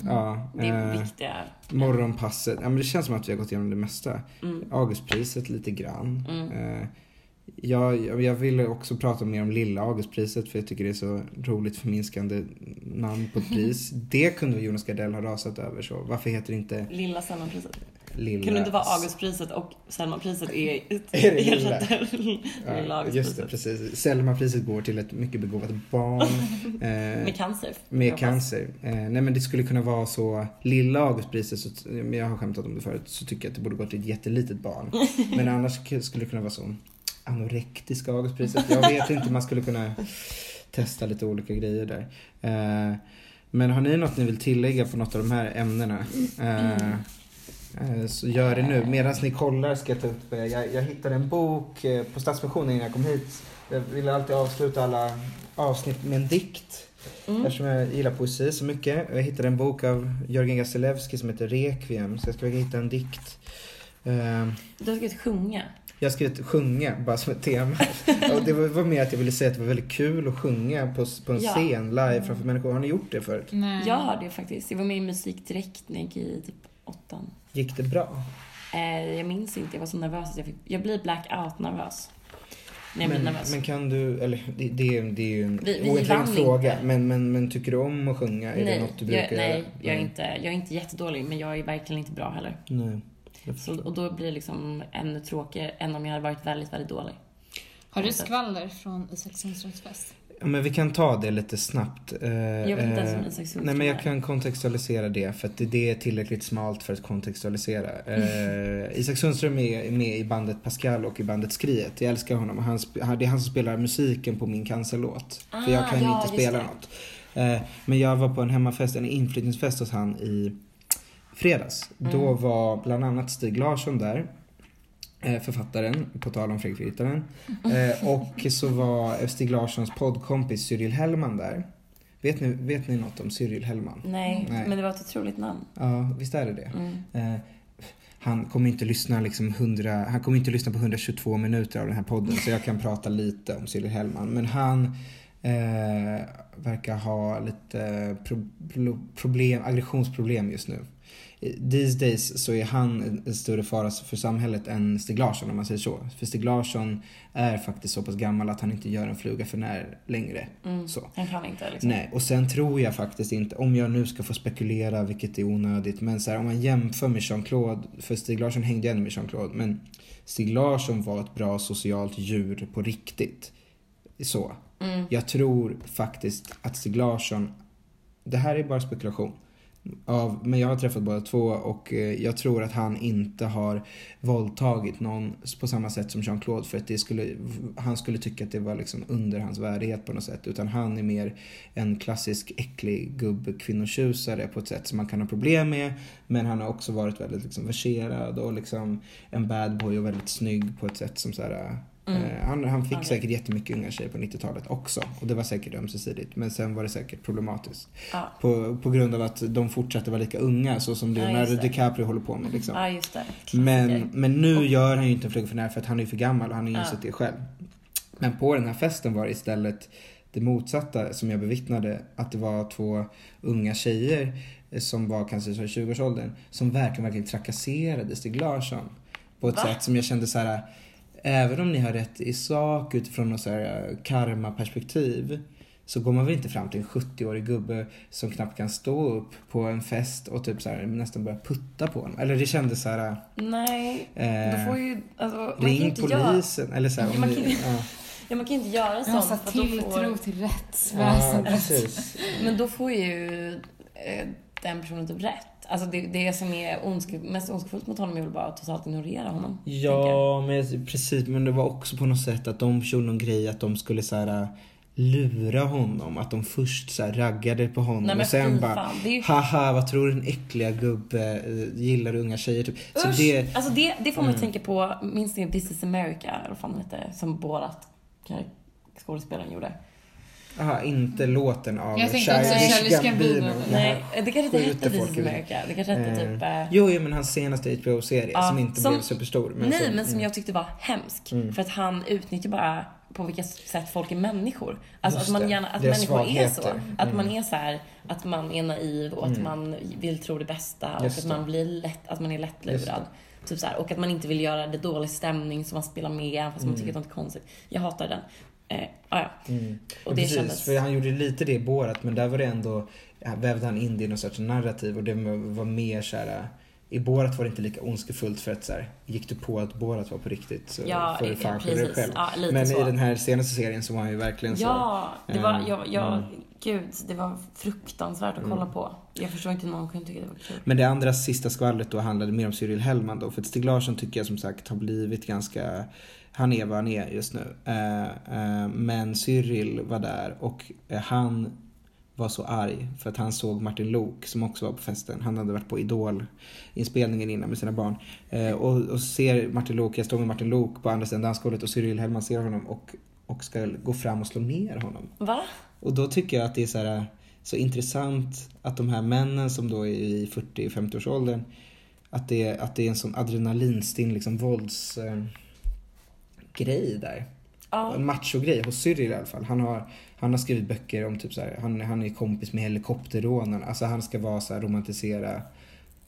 Ja, Det är eh, viktiga. Morgonpasset. Ja, men det känns som att vi har gått igenom det mesta. Mm. Augustpriset lite grann. Eh, jag, jag ville också prata mer om Lilla Augustpriset för jag tycker det är så roligt förminskande namn på ett pris. det kunde Jonas Gardell ha rasat över så. Varför heter det inte Lilla Selmapriset. Lilla? Kunde det inte vara Augustpriset och Selmapriset är, Är det lilla? Ja, just det, precis. Selmapriset går till ett mycket begåvat barn. eh, Med cancer. Med cancer. Eh, nej men det skulle kunna vara så, lilla Augustpriset, så, men jag har skämtat om det förut, så tycker jag att det borde gå till ett jättelitet barn. men annars skulle det kunna vara så, anorektiska Augustpriset. Jag vet inte, man skulle kunna testa lite olika grejer där. Eh, men har ni något ni vill tillägga på något av de här ämnena? Eh, eh, så gör det nu. Medan ni kollar ska jag ta upp, eh, jag, jag hittade en bok eh, på Stadsmissionen innan jag kom hit. Jag vill alltid avsluta alla avsnitt med en dikt. Eftersom jag gillar poesi så mycket. Jag hittade en bok av Jörgen Gasilewski som heter Requiem. Så jag ska försöka hitta en dikt. Eh, Du har skrivit sjunga. jag har skrivit sjunga bara som ett tema. Och det var, var mer att jag ville säga att det var väldigt kul att sjunga på, på en Ja. scen live framför människor. Har ni gjort det förut? Nej. Jag har det faktiskt. Jag var med i musik direkt när jag gick i typ åttan. Gick det bra? Eh, jag minns inte, jag var så nervös att jag fick... Jag blir blackout nervös. När jag blir Men, nervös. men kan du, eller det, det, är- det är ju en Vi- ointressant fråga. inte. Men, men, men tycker du om att sjunga? Är det nej, något du brukar jag, nej göra? jag, är inte, jag är inte jättedålig, men jag är verkligen inte bra heller. Nej. Så, och då blir det liksom ännu tråkigare än om jag hade varit väldigt, väldigt dålig. Har du skvaller från Isak Sundströms fest? Ja, men vi kan ta det lite snabbt. Eh, Jag vet inte ens eh, vem Isak Sundström Nej men jag kan kontextualisera det för att det, är tillräckligt smalt för att kontextualisera. Eh, Isak Sundström är med i bandet Pascal och i bandet Skriet. Jag älskar honom och han, det är han som spelar musiken på min cancerlåt. för jag Ah, kan ja, inte spela något. Eh, men jag var på en hemmafest, en inflyttningsfest hos han i fredags. Mm. Då var bland annat Stig Larsson där. Eh, Författaren, på tal om Fredrik Virtanen. Eh, och så var Stig Larssons poddkompis Cyril Hellman där. Vet ni, vet ni något om Cyril Hellman? Nej, Nej. men det var ett otroligt namn. Ja, visst är det det? Mm. Eh, han kommer inte lyssna liksom 100, han kommer inte lyssna på 122 minuter av den här podden så jag kan prata lite om Cyril Hellman. Men han eh, verkar ha lite pro, problem, aggressionsproblem just nu. These days så är han en- större fara för samhället än Stig Larsson om man säger så. För Stig Larsson är faktiskt så pass gammal att han inte gör en fluga för när längre. Så. Han kan inte liksom. Nej, och sen tror jag faktiskt inte, om jag nu ska få spekulera, vilket är onödigt, men så här, om man jämför med Jean-Claude, för Stig Larsson hängde ju ändå med Jean-Claude, men Stig Larsson var ett bra socialt djur på riktigt. Så. Jag tror faktiskt att Stig Larsson, det här är bara spekulation, av, men jag har träffat båda två och eh, jag tror att han inte har våldtagit någon på samma sätt som Jean-Claude för att det skulle, han skulle tycka att det var liksom under hans värdighet på något sätt. Utan han är mer en klassisk äcklig gubbkvinnotjusare på ett sätt som man kan ha problem med. Men han har också varit väldigt liksom verserad och liksom en bad boy och väldigt snygg på ett sätt som så här, eh, Eh, han, han fick säkert jättemycket unga tjejer på 90-talet också. Och det var säkert ömsesidigt. Men sen var det säkert problematiskt. Ja. På, på grund av att de fortsatte vara lika unga så som Leonardo det. DiCaprio håller på med. Liksom. Det. Men, men nu gör han ju inte en fluga för när för att han är ju för gammal och han har ju insett det själv. Men på den här festen var det istället det motsatta som jag bevittnade. Att det var två unga tjejer eh, som var kanske så här 20-årsåldern som verkligen, verkligen trakasserade Stig Larsson. På ett Va? sätt som jag kände så här. Även om ni har rätt i sak utifrån något så här karma-perspektiv så går man väl inte fram till en 70-årig gubbe som knappt kan stå upp på en fest och typ så här, nästan börja putta på honom. Eller det kändes så här. Nej, Eh, då får ju... Alltså, Ring inte göra... polisen. Eller så här, Ja, man ni, kan- ja. Ja, man kan inte göra sånt. måste för tilltro får, till ja, rättsväsendet. precis. men då får ju eh, den personen typ rätt. Alltså det, det som är ondske, mest ondskefullt mot honom är väl bara att totalt ignorera honom. Ja, men precis. Men det var också på något sätt att de gjorde någon grej att de skulle så här lura honom. Att de först så här raggade på honom Nej, och sen fy bara fan, ju- haha vad tror du den äckliga gubbe eh, gillar unga tjejer typ. Så Usch! det, Alltså det, det får man Mm. tänka på, minns ni This is America, eller vad fan hette, som Borat skådespelaren gjorde? Aha, inte låten av Jag tänkte också Childish Gambino. Nej, det kanske inte hette This America. Det kanske hette Eh, typ... eh, Jo, jo, men hans senaste HBO-serie Ja, som inte som- blev superstor. Men nej, som, men som mm. jag tyckte var hemsk. Mm. För att han utnyttjar bara på vilka sätt folk är människor. Alltså Just att man det. gärna, att människor är så. svagheter. Att man Mm. är så här, att man är naiv och att Mm. man vill tro det bästa och Just att det. man blir lätt, att man är lättlurad. Typ så här, och att man inte vill göra det dålig stämning så man spelar med även fast man Mm. tycker att något är konstigt. Jag hatar den. Eh, ah, ja. Mm. Och det precis, kändes... för han gjorde lite det i Borat men där var det ändå, vävde han in det i någon sorts narrativ och det var mer så här. I Borat var det inte lika ondskefullt för att så här, gick du på att Borat var på riktigt så Ja, får du fan skylla dig själv. Ja, men så. i den här senaste serien så var han ju verkligen så. Ja, det var, eh, jag, jag, mm. gud, det var fruktansvärt att Mm. kolla på. Jag förstår inte hur någon kunde tycka det var kul. Men det andra sista skvallret då handlade mer om Cyril Hellman då. För att Stig Larsson tycker jag som sagt har blivit ganska, han är vad han är just nu. Eh, eh, men Cyril var där och eh, han var så arg för att han såg Martin Lok som också var på festen. Han hade varit på Idol-inspelningen innan med sina barn. Eh, och, och ser Martin Lok, jag står med Martin Lok på andra sidan dansgolvet och Cyril Hellman ser honom och, och ska gå fram och slå ner honom. Va? Och då tycker jag att det är så, här, så intressant att de här männen som då är i 40-50-årsåldern att det, att det är en sån adrenalinstinn liksom vålds eh, grej där. Ja. En machogrej hos Cyril i alla fall. Han har, han har skrivit böcker om typ så här, han, han är kompis med helikopterrånarna. Alltså han ska vara så här, romantisera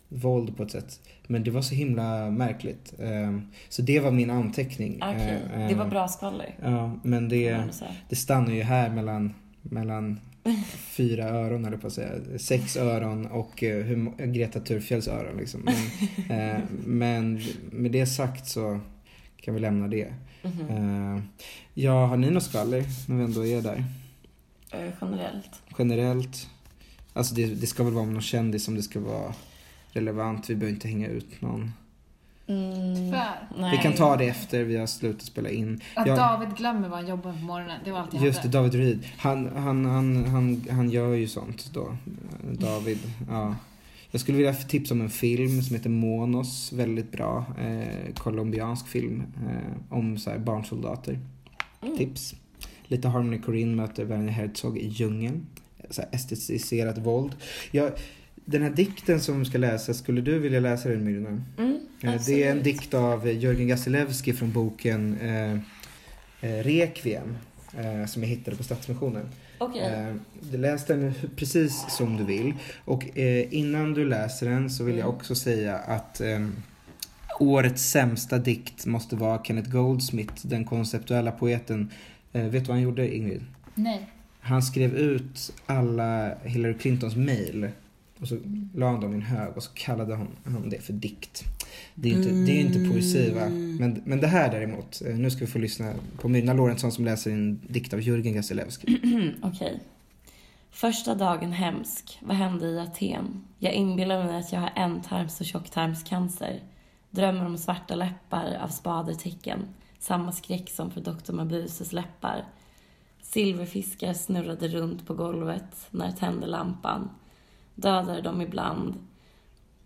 våld på ett sätt. Men det var så himla märkligt. Eh, Så det var min anteckning. Okej, Eh, det var eh, bra skvaller. Ja, men det, det stannar ju här mellan, mellan fyra öron, eller på att säga. Sex öron och eh, Greta Thurfjells öron. Liksom. Men, eh, men med det sagt så kan vi lämna det. Mhm. Eh, ja, har ni något skvaller när vi ändå är där? Eh, generellt. Generellt? Alltså det, det ska väl vara någon kändis som det ska vara relevant. Vi behöver inte hänga ut någon. Mm, Tyvärr. Vi kan ta det efter vi har slutat spela in. Att Jag- David glömmer vad han jobbar på morgonen. Det var allt jag Just det. David Reed. Han, han, han, han, han gör ju sånt då. David, ja. Jag skulle vilja tipsa om en film som heter Monos. Väldigt bra. Eh, colombiansk film. Eh, om så här barnsoldater. Tips. Lite Harmony Korine möter Werner Herzog i djungeln. Så här estetiserat våld. Jag, den här dikten som vi ska läsa, skulle du vilja läsa den Myrna? Mm, Eh, Det är en dikt av Jörgen Gasilewski från boken eh, eh, Requiem eh, som jag hittade på Stadsmissionen. Okej. Eh, du läs den precis som du vill. Och eh, innan du läser den så vill jag Mm. också säga att eh, årets sämsta dikt måste vara Kenneth Goldsmith, den konceptuella poeten. Eh, vet du vad han gjorde Ingrid? Nej. Han skrev ut alla Hillary Clintons mail och så la han dem i en hög och så kallade han, han det för dikt. Det är inte, det är ju inte poesi va? Men, men det här däremot, eh, nu ska vi få lyssna på Myrna Lorentzon som läser en dikt av Jörgen Gasilewski. Okej. Första dagen hemsk. Vad hände i Aten? Jag inbillar mig att jag har ändtarms och tjocktarmscancer. Drömmer om svarta läppar av spadertecken. Samma skräck som för Dr. Mabuses läppar. Silverfiskar snurrade runt på golvet när tände lampan. Dödade dem ibland.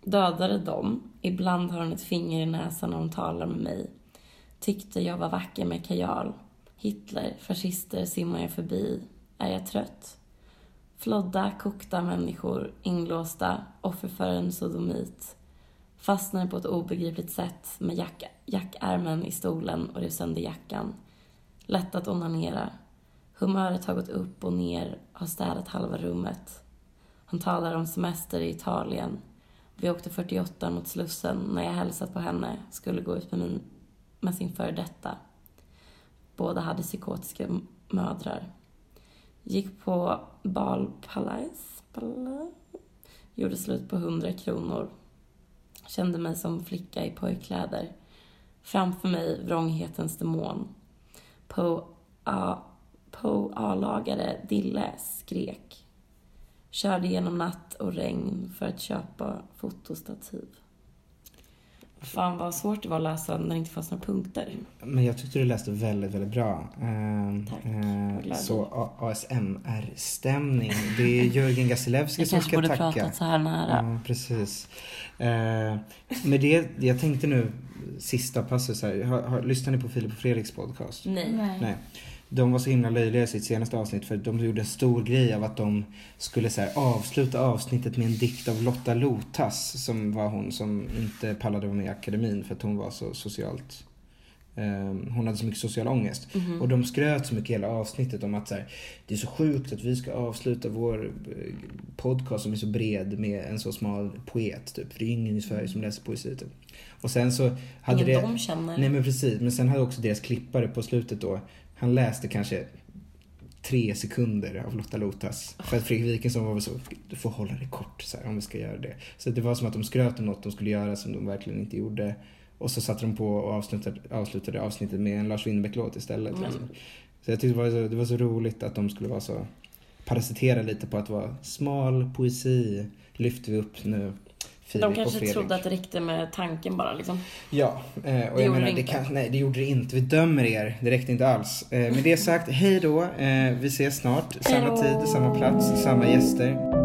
Dödade dem. Ibland har hon ett finger i näsan när hon talar med mig. Tyckte jag var vacker med kajal. Hitler, fascister simmar jag förbi. Är jag trött? Flodda, kokta människor, inlåsta, offer för en sodomit. Fastnade på ett obegripligt sätt med jack, jackärmen i stolen och rev sönder jackan. Lätt att onanera. Humöret har gått upp och ner, har städat halva rummet. Hon talar om semester i Italien. Vi åkte 48 mot Slussen när jag hälsat på henne, skulle gå ut med, min, med sin före detta. Båda hade psykotiska mödrar. Gick på balpalais, Palais? gjorde slut på 100 kronor. Kände mig som flicka i pojkkläder. Framför mig vrånghetens demon. På A- på A-lagare Dille skrek. Körde genom natt och regn för att köpa fotostativ. Fan vad svårt det var att läsa när det inte fanns några punkter. Men jag tyckte du läste väldigt, väldigt bra. Eh, Tack. eh, så ASMR-stämning. Det är Jörgen Gasilewski Jag som kanske ska borde tacka. pratat så här nära. Ja, precis. Eh, med det, jag tänkte nu, sista passus här. Har, har, lyssnar ni på Filip och Fredriks podcast? Nej. Nej. Nej. De var så himla löjliga i sitt senaste avsnitt för de gjorde en stor grej av att de skulle så här, avsluta avsnittet med en dikt av Lotta Lotas som var hon som inte pallade vara med i akademin för att hon var så socialt ehm, hon hade så mycket social ångest. Mhm. Och de skröt så mycket hela avsnittet om att så här, det är så sjukt att vi ska avsluta vår eh, podcast som är så bred med en så smal poet. Typ. För det är ingen i Sverige som läser poesi. Typ. Och sen så hade Ingen det... de känner. Nej men precis. Men sen hade också deras klippare på slutet då, han läste kanske tre sekunder av Lotta Lotas. För att Fredrik Wikingsson var väl så, du får hålla det kort så här, om vi ska göra det. Så det var som att de skröt om något de skulle göra som de verkligen inte gjorde. Och så satte de på och avslutade, avslutade avsnittet med en Lars Winnerbäck-låt istället. Liksom. Så jag tyckte det var, så, det var så roligt att de skulle vara så, parasitera lite på att vara smal poesi lyfter vi upp nu. Filip De kanske trodde att det räckte med tanken bara liksom. Ja, eh, och Det jag gjorde menar, det det kan, nej det gjorde det inte. Vi dömer er, det räckte inte alls. Eh, med det sagt, hej då. Eh, vi ses snart. Samma tid, samma plats, samma gäster.